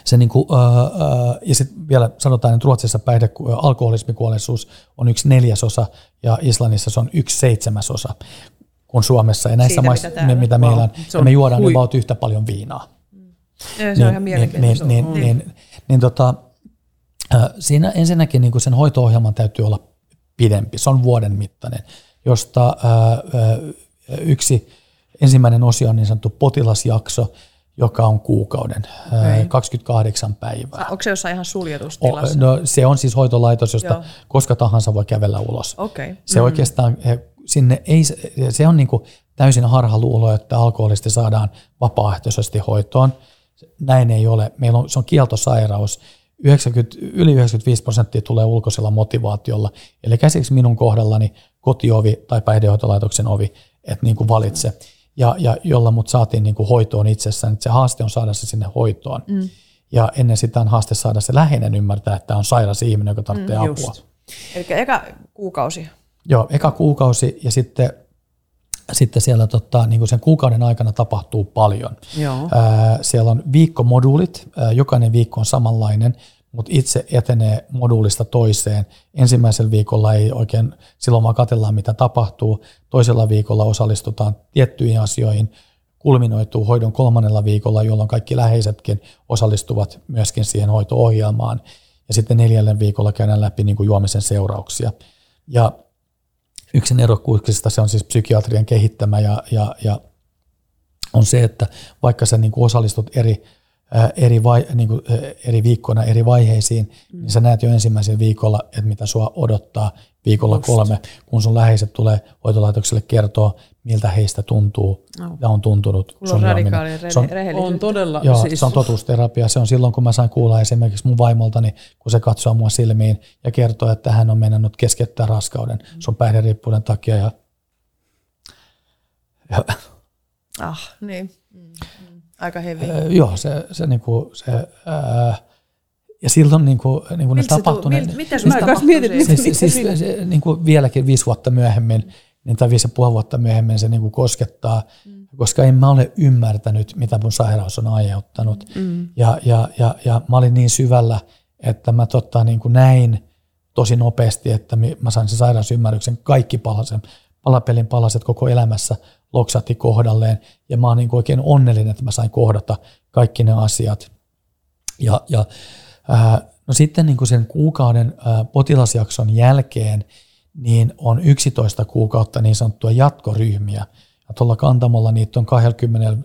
se niin kuin, äh, ja sitten vielä sanotaan, että Ruotsissa päihde, alkoholismikuolleisuus on yksi neljäsosa ja Islannissa se on yksi seitsemäsosa kuin Suomessa. Ja näissä Siitä, maissa, mitä, mitä meillä on, ja me juodaan hui. about yhtä paljon viinaa. Ja se niin, on ihan mielenkiintoista. Niin, niin, niin, niin, niin tota, siinä ensinnäkin niin kuin sen hoito-ohjelman täytyy olla pidempi. Se on vuoden mittainen, josta ää, yksi ensimmäinen osio on niin sanottu potilasjakso, joka on kuukauden, okay. 28 päivää. Onko se jossain ihan suljetustilassa? O, no, se on siis hoitolaitos, josta Joo. koska tahansa voi kävellä ulos. Okay. Se mm. oikeastaan, sinne ei, se on niin kuin täysin harhaluulo, että alkoholisti saadaan vapaaehtoisesti hoitoon näin ei ole. Meillä on, se on kieltosairaus. 90, yli 95 prosenttia tulee ulkoisella motivaatiolla. Eli käsiksi minun kohdallani kotiovi tai päihdehoitolaitoksen ovi, että niin kuin valitse. Ja, ja jolla mut saatiin niin kuin hoitoon itsessään. Että se haaste on saada se sinne hoitoon. Mm. Ja ennen sitä on haaste saada se läheinen ymmärtää, että on sairas ihminen, joka tarvitsee mm, apua. Eli eka kuukausi. Joo, eka kuukausi ja sitten sitten siellä tota, niin kuin sen kuukauden aikana tapahtuu paljon. Joo. Ää, siellä on viikkomoduulit, ää, jokainen viikko on samanlainen, mutta itse etenee moduulista toiseen. Ensimmäisellä viikolla ei oikein, silloin vaan katsellaan mitä tapahtuu. Toisella viikolla osallistutaan tiettyihin asioihin, kulminoituu hoidon kolmannella viikolla, jolloin kaikki läheisetkin osallistuvat myöskin siihen hoito-ohjelmaan. Ja sitten neljännen viikolla käydään läpi niin kuin juomisen seurauksia. Ja Yksi erokkuuksista se on siis psykiatrian kehittämä ja, ja, ja on se, että vaikka sä niin kuin osallistut eri, ää, eri, vai, niin kuin, eri viikkoina eri vaiheisiin, mm. niin sä näet jo ensimmäisen viikolla, että mitä sua odottaa viikolla Just. kolme, kun sun läheiset tulee hoitolaitokselle kertoa, miltä heistä tuntuu no. ja on tuntunut. Sulla on radikaali se on, on todella. Joo, siis. se on totuusterapia. Se on silloin, kun mä sain kuulla esimerkiksi mun vaimoltani, kun se katsoo mua silmiin ja kertoo, että hän on mennyt keskeyttää raskauden mm. sun päihderiippuuden takia. Ja, ja, ah, niin. Mm, mm. Aika hevi. Äh, joo, se, se, niinku, se äh, ja silloin niin kuin, niin kuin ne tapahtui. Mil, mitä sinusta tapahtui? Mietit, siis, siis, siis, se, niin kuin vieläkin viisi vuotta myöhemmin, niin tai viisi ja puoli vuotta myöhemmin se niin kuin koskettaa, mm. koska en mä ole ymmärtänyt, mitä mun sairaus on aiheuttanut. Mm. Ja, ja, ja, ja mä olin niin syvällä, että mä totta, niin kuin näin tosi nopeasti, että mä sain sen sairausymmärryksen, kaikki palasen, palapelin palaset koko elämässä loksatti kohdalleen. Ja mä oon niin kuin oikein onnellinen, että mä sain kohdata kaikki ne asiat. Ja, ja No sitten niin kuin sen kuukauden potilasjakson jälkeen niin on 11 kuukautta niin sanottua jatkoryhmiä. Ja tuolla kantamolla niitä on 20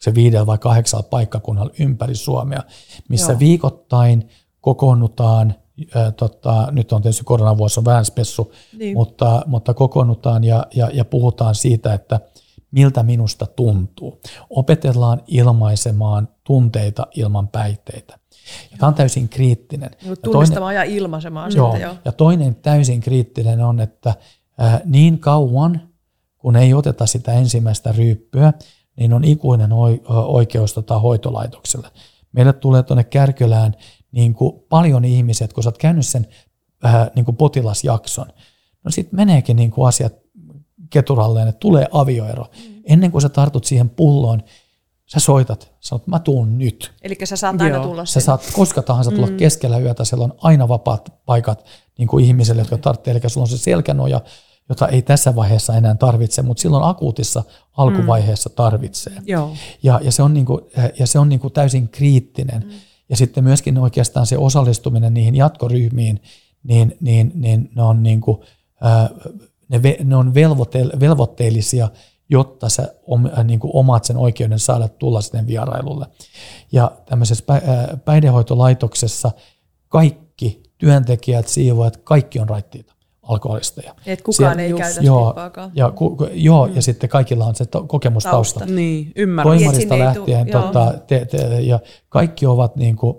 se viidellä vai kahdeksalla paikkakunnalla ympäri Suomea, missä Joo. viikoittain kokoonnutaan, ää, tota, nyt on tietysti koronavuosi on vähän spessu, niin. mutta, mutta kokoonnutaan ja, ja, ja puhutaan siitä, että miltä minusta tuntuu. Opetellaan ilmaisemaan tunteita ilman päihteitä. Ja tämä on täysin kriittinen. Tunnistamaan ja, toinen, ja ilmaisemaan joo, sitten, joo. Ja toinen täysin kriittinen on, että äh, niin kauan, kun ei oteta sitä ensimmäistä ryyppyä, niin on ikuinen oikeus tota, hoitolaitokselle. Meille tulee tuonne Kärkölään niin kuin paljon ihmisiä, kun sä oot käynyt sen äh, niin kuin potilasjakson, no sitten meneekin niin kuin asiat keturalleen, että tulee avioero. Mm. Ennen kuin sä tartut siihen pulloon, sä soitat, sanot, mä tuun nyt. Eli sä saat aina tulla Sä saat koska tahansa tulla mm. keskellä yötä, siellä on aina vapaat paikat niin kuin ihmisille, jotka tarvitsee, eli sulla on se selkänoja, jota ei tässä vaiheessa enää tarvitse, mutta silloin akuutissa alkuvaiheessa tarvitsee. Joo. Ja, ja se on, niin kuin, ja se on niin kuin täysin kriittinen. Mm. Ja sitten myöskin oikeastaan se osallistuminen niihin jatkoryhmiin, niin, niin, niin ne on, niin kuin, ne, ne on velvoitteellisia jotta sä äh, niin kuin omaat sen oikeuden saada tulla sinne vierailulle. Ja tämmöisessä äh, päihdehoitolaitoksessa kaikki työntekijät, siivoajat, kaikki on raittiita. alkoholisteja. Et kukaan Siellä- ei just, käytä Joo, ja, ku, ku- joo, ja sitten kaikilla on se to, kokemustausta. Tausta. Niin, ymmärrän. Toi- Toimarista tuu- lähtien, joo. tota, te, te, ja kaikki ovat niin kuin,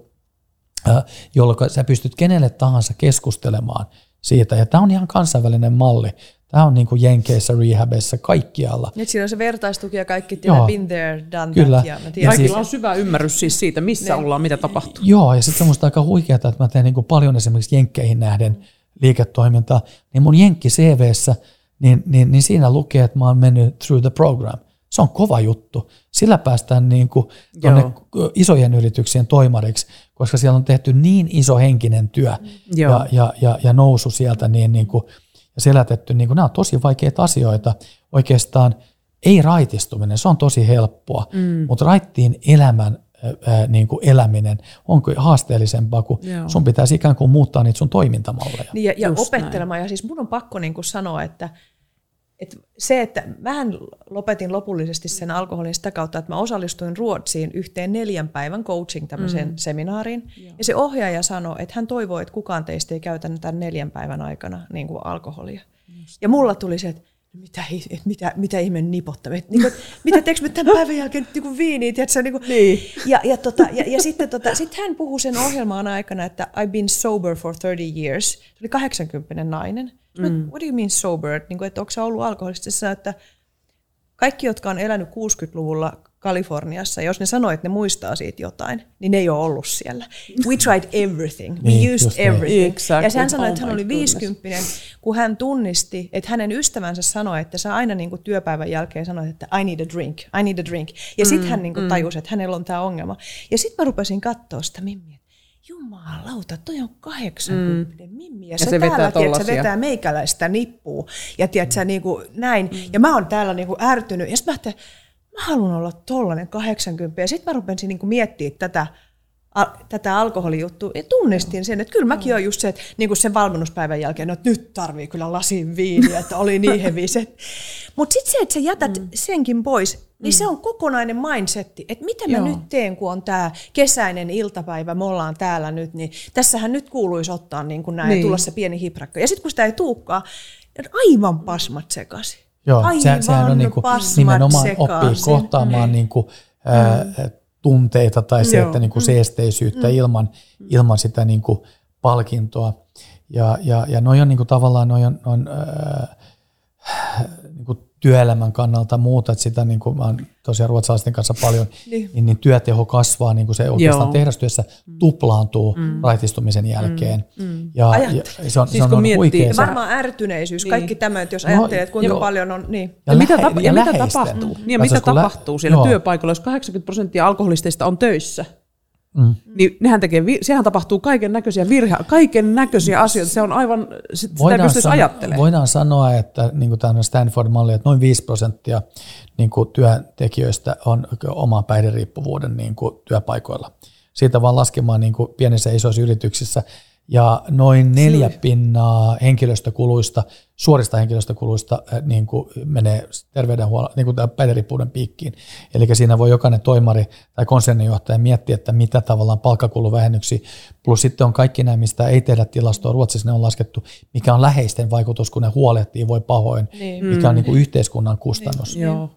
äh, jolloin sä pystyt kenelle tahansa keskustelemaan siitä. Ja tämä on ihan kansainvälinen malli. Tämä on niin kuin Jenkeissä, rehabissa, kaikkialla. Nyt siinä on se vertaistuki ja kaikki tiedät, Joo. been there, done Kyllä. that. Ja mä Ja tiedän, Kaikilla siis- on syvä ymmärrys siis siitä, missä Ne. ollaan, mitä tapahtuu. Joo, ja sitten semmoista aika huikeaa, että mä teen niin kuin paljon esimerkiksi Jenkkeihin nähden liiketoimintaa, niin mun Jenkki CVssä, niin, niin, niin siinä lukee, että mä oon mennyt through the program. Se on kova juttu. Sillä päästään niin kuin tonne isojen yrityksien toimariksi, koska siellä on tehty niin iso henkinen työ Joo. ja, ja, ja, ja nousu sieltä niin, niin kuin, ja selätetty. Niin kuin, nämä on tosi vaikeita asioita. Oikeastaan ei raitistuminen, se on tosi helppoa, mm. mutta raittiin elämän ää, niin kuin eläminen on kyllä haasteellisempaa, kun Joo. sun pitäisi ikään kuin muuttaa niitä sun toimintamalleja. Niin, ja, ja Just opettelemaan. Ja siis mun on pakko niin kuin sanoa, että, että se, että mähän lopetin lopullisesti sen alkoholin sitä kautta, että mä osallistuin Ruotsiin yhteen neljän päivän coaching tämmöiseen mm. seminaariin. Ja se ohjaaja sanoi, että hän toivoo, että kukaan teistä ei käytä tämän neljän päivän aikana niin kuin alkoholia. Just. Ja mulla tuli se, että mitä, mitä, mitä ihmeen nipottamista. Niin kuin, mitä teekö me tämän päivän jälkeen niin kuin viiniä, tiedätkö, niin kuin, Niin. ja, ja, tota, ja, ja sitten tota, sit hän puhui sen ohjelmaan aikana, että I've been sober for 30 years. Se oli 80 nainen. Mm. What do you mean sober? Niin kuin, että onko sä ollut alkoholista? Se sanoi, että kaikki, jotka on elänyt 60-luvulla Kaliforniassa, jos ne sanoo, että ne muistaa siitä jotain, niin ne ei ole ollut siellä. We tried everything. We Niin, used niin. everything. Exactly. Ja hän sanoi, että Oh hän my oli goodness. 50 kun hän tunnisti, että hänen ystävänsä sanoi, että sä aina niin kuin työpäivän jälkeen sanoit, että I need a drink, I need a drink. Ja sitten hän niin kuin tajusi, että hänellä on tämä ongelma. Ja sitten mä rupesin katsoa sitä mimmiä. Jumalauta, toi on 80 mm. mimmi. Ja, se, se se vetää täällä tiedät, se vetää meikäläistä nippua. Ja tiedät, sä, niin kuin näin. Mm. Ja mä oon täällä niin kuin ärtynyt. Ja sitten mä ajattelin, mä haluan olla tollanen 80. Ja sitten mä rupesin niin kuin miettimään tätä, a, tätä alkoholijuttua ja tunnistin sen, että kyllä mäkin olen just se, että niin kuin sen valmennuspäivän jälkeen, no, että nyt tarvii kyllä lasin viiniä, että oli niin heviset. Mutta sitten se, että sä jätät mm. senkin pois, niin mm. se on kokonainen mindsetti, että mitä mä Joo. nyt teen, kun on tämä kesäinen iltapäivä, me ollaan täällä nyt, niin tässähän nyt kuuluisi ottaa niin kuin näin, Niin. niin. tulla se pieni hiprakka. Ja sitten kun sitä ei tuukaan, on aivan pasmat sekaisin. Joo, aivan se, sehän on niin kuin, nimenomaan sekaisin. oppii kohtaamaan niin kuin, ää, tunteita tai se, Joo. että niin kuin seesteisyyttä ilman, ilman sitä niin kuin palkintoa. Ja, ja, ja noi on niin kuin, tavallaan noi on, niin kuin työelämän kannalta muuta, että sitä niin kuin, mä oon tosiaan ruotsalaisten kanssa paljon, Niin. niin, niin työteho kasvaa, niin kuin se oikeastaan Joo. tehdastyössä tuplaantuu mm. raitistumisen jälkeen. Mm. Ja, ja Ajattele. se on, Siis se on, kun on miettii-. Ja varmaan ärtyneisyys, Niin. kaikki tämä, että jos No, ajattelee, että kuinka joo. paljon on, niin. Ja, mitä, lähe- tapa- ja, mitä läheisten. tapahtuu? Niin, ja mitä kun lä- tapahtuu siellä joo. työpaikalla, jos 80 prosenttia alkoholisteista on töissä? Mm. Niin nehän tekee, sehän tapahtuu kaiken näköisiä virhe, kaiken näköisiä asioita. Se on aivan, sit, sitä ei pystyisi sano- ajattelemaan. voidaan sanoa, että niin kuin tämä Stanford-malli, että noin 5 prosenttia niin kuin työntekijöistä on oman päihderiippuvuuden niin kuin työpaikoilla. Siitä vaan laskemaan niin kuin pienissä ja isoissa yrityksissä. Ja noin neljä pinnaa henkilöstökuluista, suorista henkilöstökuluista äh, niin kuin menee terveydenhuollon, niin kuin piikkiin. Eli siinä voi jokainen toimari tai konserninjohtaja miettiä, että mitä tavallaan palkkakuluvähennyksiä, plus sitten on kaikki nämä, mistä ei tehdä tilastoa. Ruotsissa ne on laskettu, mikä on läheisten vaikutus, kun ne huolehtii, voi pahoin, Niin. mikä on niin kuin yhteiskunnan kustannus. Joo.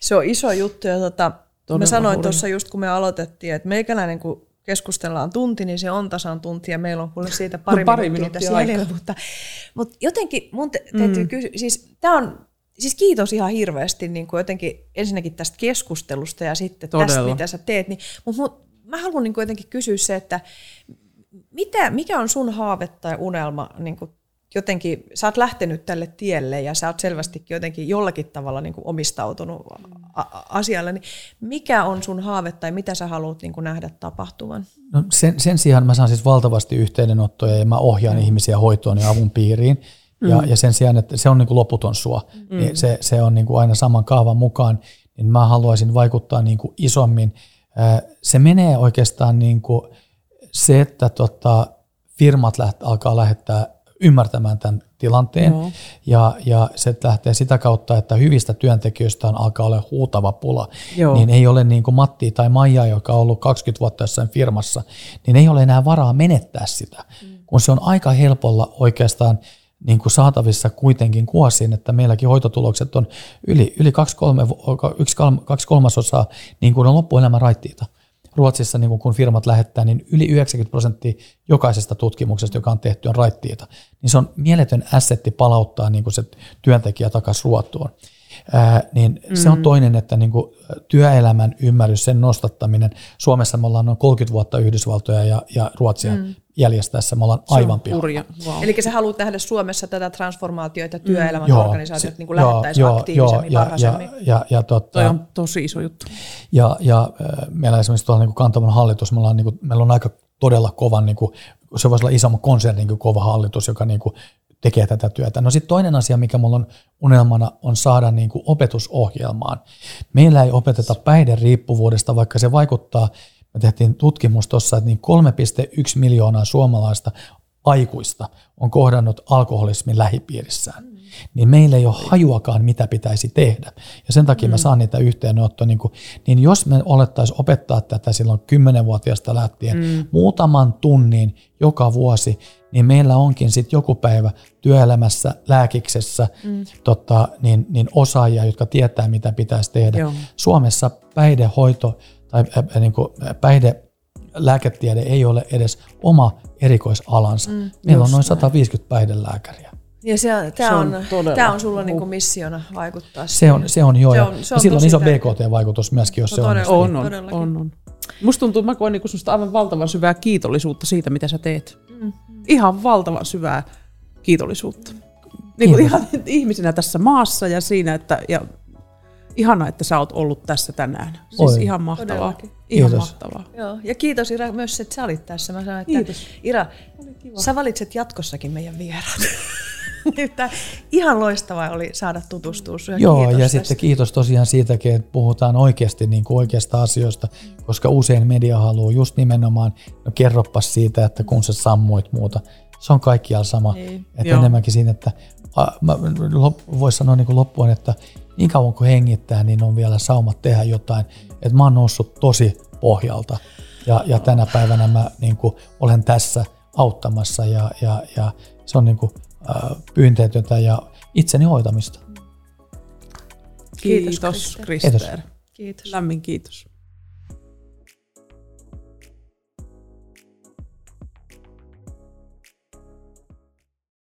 Se on iso juttu. Ja tota, Todella mä sanoin tuossa just, kun me aloitettiin, että meikäläinen, kun keskustellaan tunti, niin se on tasan tunti ja meillä on kuule siitä pari, No, pari minuuttia, minuuttia tässä jäljellä. Mutta, mutta jotenkin mun te- täytyy mm. kysyä, siis tämä on, siis kiitos ihan hirveästi niin kuin jotenkin ensinnäkin tästä keskustelusta ja sitten tästä, Todella. mitä sä teet. Niin, mutta mut, mä haluan niin kuin jotenkin kysyä se, että mitä, mikä on sun haave tai unelma niin kuin jotenkin, sä oot lähtenyt tälle tielle ja sä oot selvästikin jotenkin jollakin tavalla niin kuin omistautunut a- a- asialle, niin mikä on sun haave tai mitä sä haluat niin kuin nähdä tapahtuvan? No sen, sen sijaan mä saan siis valtavasti yhteydenottoja ja mä ohjaan mm. ihmisiä hoitoon ja avun piiriin. Ja, ja sen sijaan, että se on niin kuin loputon sua, mm. niin se, se on niin kuin aina saman kaavan mukaan, niin mä haluaisin vaikuttaa niin kuin isommin. Se menee oikeastaan niin kuin se, että tota, firmat läht, alkaa lähettää ymmärtämään tämän tilanteen. Joo. Ja, ja se lähtee sitä kautta, että hyvistä työntekijöistä on alkaa olla huutava pula. Joo. Niin ei ole niin kuin Matti tai Maija, joka on ollut 20 vuotta jossain firmassa, niin ei ole enää varaa menettää sitä. Mm. Kun se on aika helpolla oikeastaan niin kuin saatavissa kuitenkin kuosiin, että meilläkin hoitotulokset on yli, yli kaksi, kolme, yksi, kaksi kolmasosaa niin kuin on loppuelämä raittiita. Ruotsissa, niin kun firmat lähettää, niin yli 90 prosenttia jokaisesta tutkimuksesta, joka on tehty, on raittiita. Niin se on mieletön assetti palauttaa niin se työntekijä takaisin ruotuun. Ää, niin mm. se on mm. toinen, että niin kuin työelämän ymmärrys, sen nostattaminen. Suomessa me ollaan noin 30 vuotta Yhdysvaltoja ja, ja Ruotsia mm. Jäljestäessä, me ollaan aivan pihalla. Wow. Eli sä haluat nähdä Suomessa tätä transformaatiota, että työelämän mm. organisaatiot niin lähettäisiin aktiivisemmin, joo, ja, Ja, ja, ja totta, Toi on tosi iso juttu. Ja, ja meillä esimerkiksi tuolla niin kantaman hallitus, me ollaan, niin kuin, meillä on aika todella kova, niin kuin, se voisi olla isomman konsernin kuin kova hallitus, joka niin kuin, tekee tätä työtä. No sitten toinen asia, mikä mulla on unelmana, on saada niin kuin opetusohjelmaan. Meillä ei opeteta päihderiippuvuudesta, vaikka se vaikuttaa, me tehtiin tutkimus tuossa, että niin 3,1 miljoonaa suomalaista aikuista on kohdannut alkoholismin lähipiirissään. Mm. Niin meillä ei ole hajuakaan, mitä pitäisi tehdä. Ja sen takia mm. mä saan niitä yhteenottoja. Niin, kuin, niin jos me olettaisiin opettaa tätä silloin 10-vuotiaasta lähtien mm. muutaman tunnin joka vuosi, niin meillä onkin sitten joku päivä työelämässä, lääkiksessä mm. tota, niin, niin osaajia, jotka tietää, mitä pitäisi tehdä. Joo. Suomessa päihdehoito tai niin kuin päihde lääketiede ei ole edes oma erikoisalansa. Mm, Meillä on noin 150 päihdelääkäriä. Ja se, tämä, on, on tämä on sulla niinku missiona vaikuttaa Se on, se on joo. Se on, se on sillä on iso BKT-vaikutus myöskin, jos no, se on. On, on, on, on. Musta tuntuu, mä koen niinku aivan valtavan syvää kiitollisuutta siitä, mitä sä teet. Mm. Ihan valtavan syvää kiitollisuutta. Niin kuin ihan ihmisenä tässä maassa ja siinä, että ja ihana, että sä oot ollut tässä tänään. Siis Oi. ihan mahtavaa. Todellakin. Ihan kiitos. mahtavaa. Joo. Ja kiitos Ira myös, että sä olit tässä. Mä sanoin, että kiitos. Ira, sä valitset jatkossakin meidän vieraat. että ihan loistavaa oli saada tutustua sun. Joo, ja tästä. sitten kiitos tosiaan siitäkin, että puhutaan oikeasti niin kuin oikeasta asioista, koska usein media haluaa just nimenomaan, no kerropas siitä, että kun sä sammuit muuta. Se on kaikkialla sama. Niin. Että enemmänkin siinä, että voisi sanoa niin kuin loppuun, että niin kauan kuin hengittää, niin on vielä saumat tehdä jotain. Et mä oon noussut tosi pohjalta ja, ja tänä päivänä mä niin kuin, olen tässä auttamassa ja, ja, ja se on niin kuin, äh, pyynteetöntä ja itseni hoitamista. Kiitos, kiitos Krister. Kiitos. Lämmin kiitos.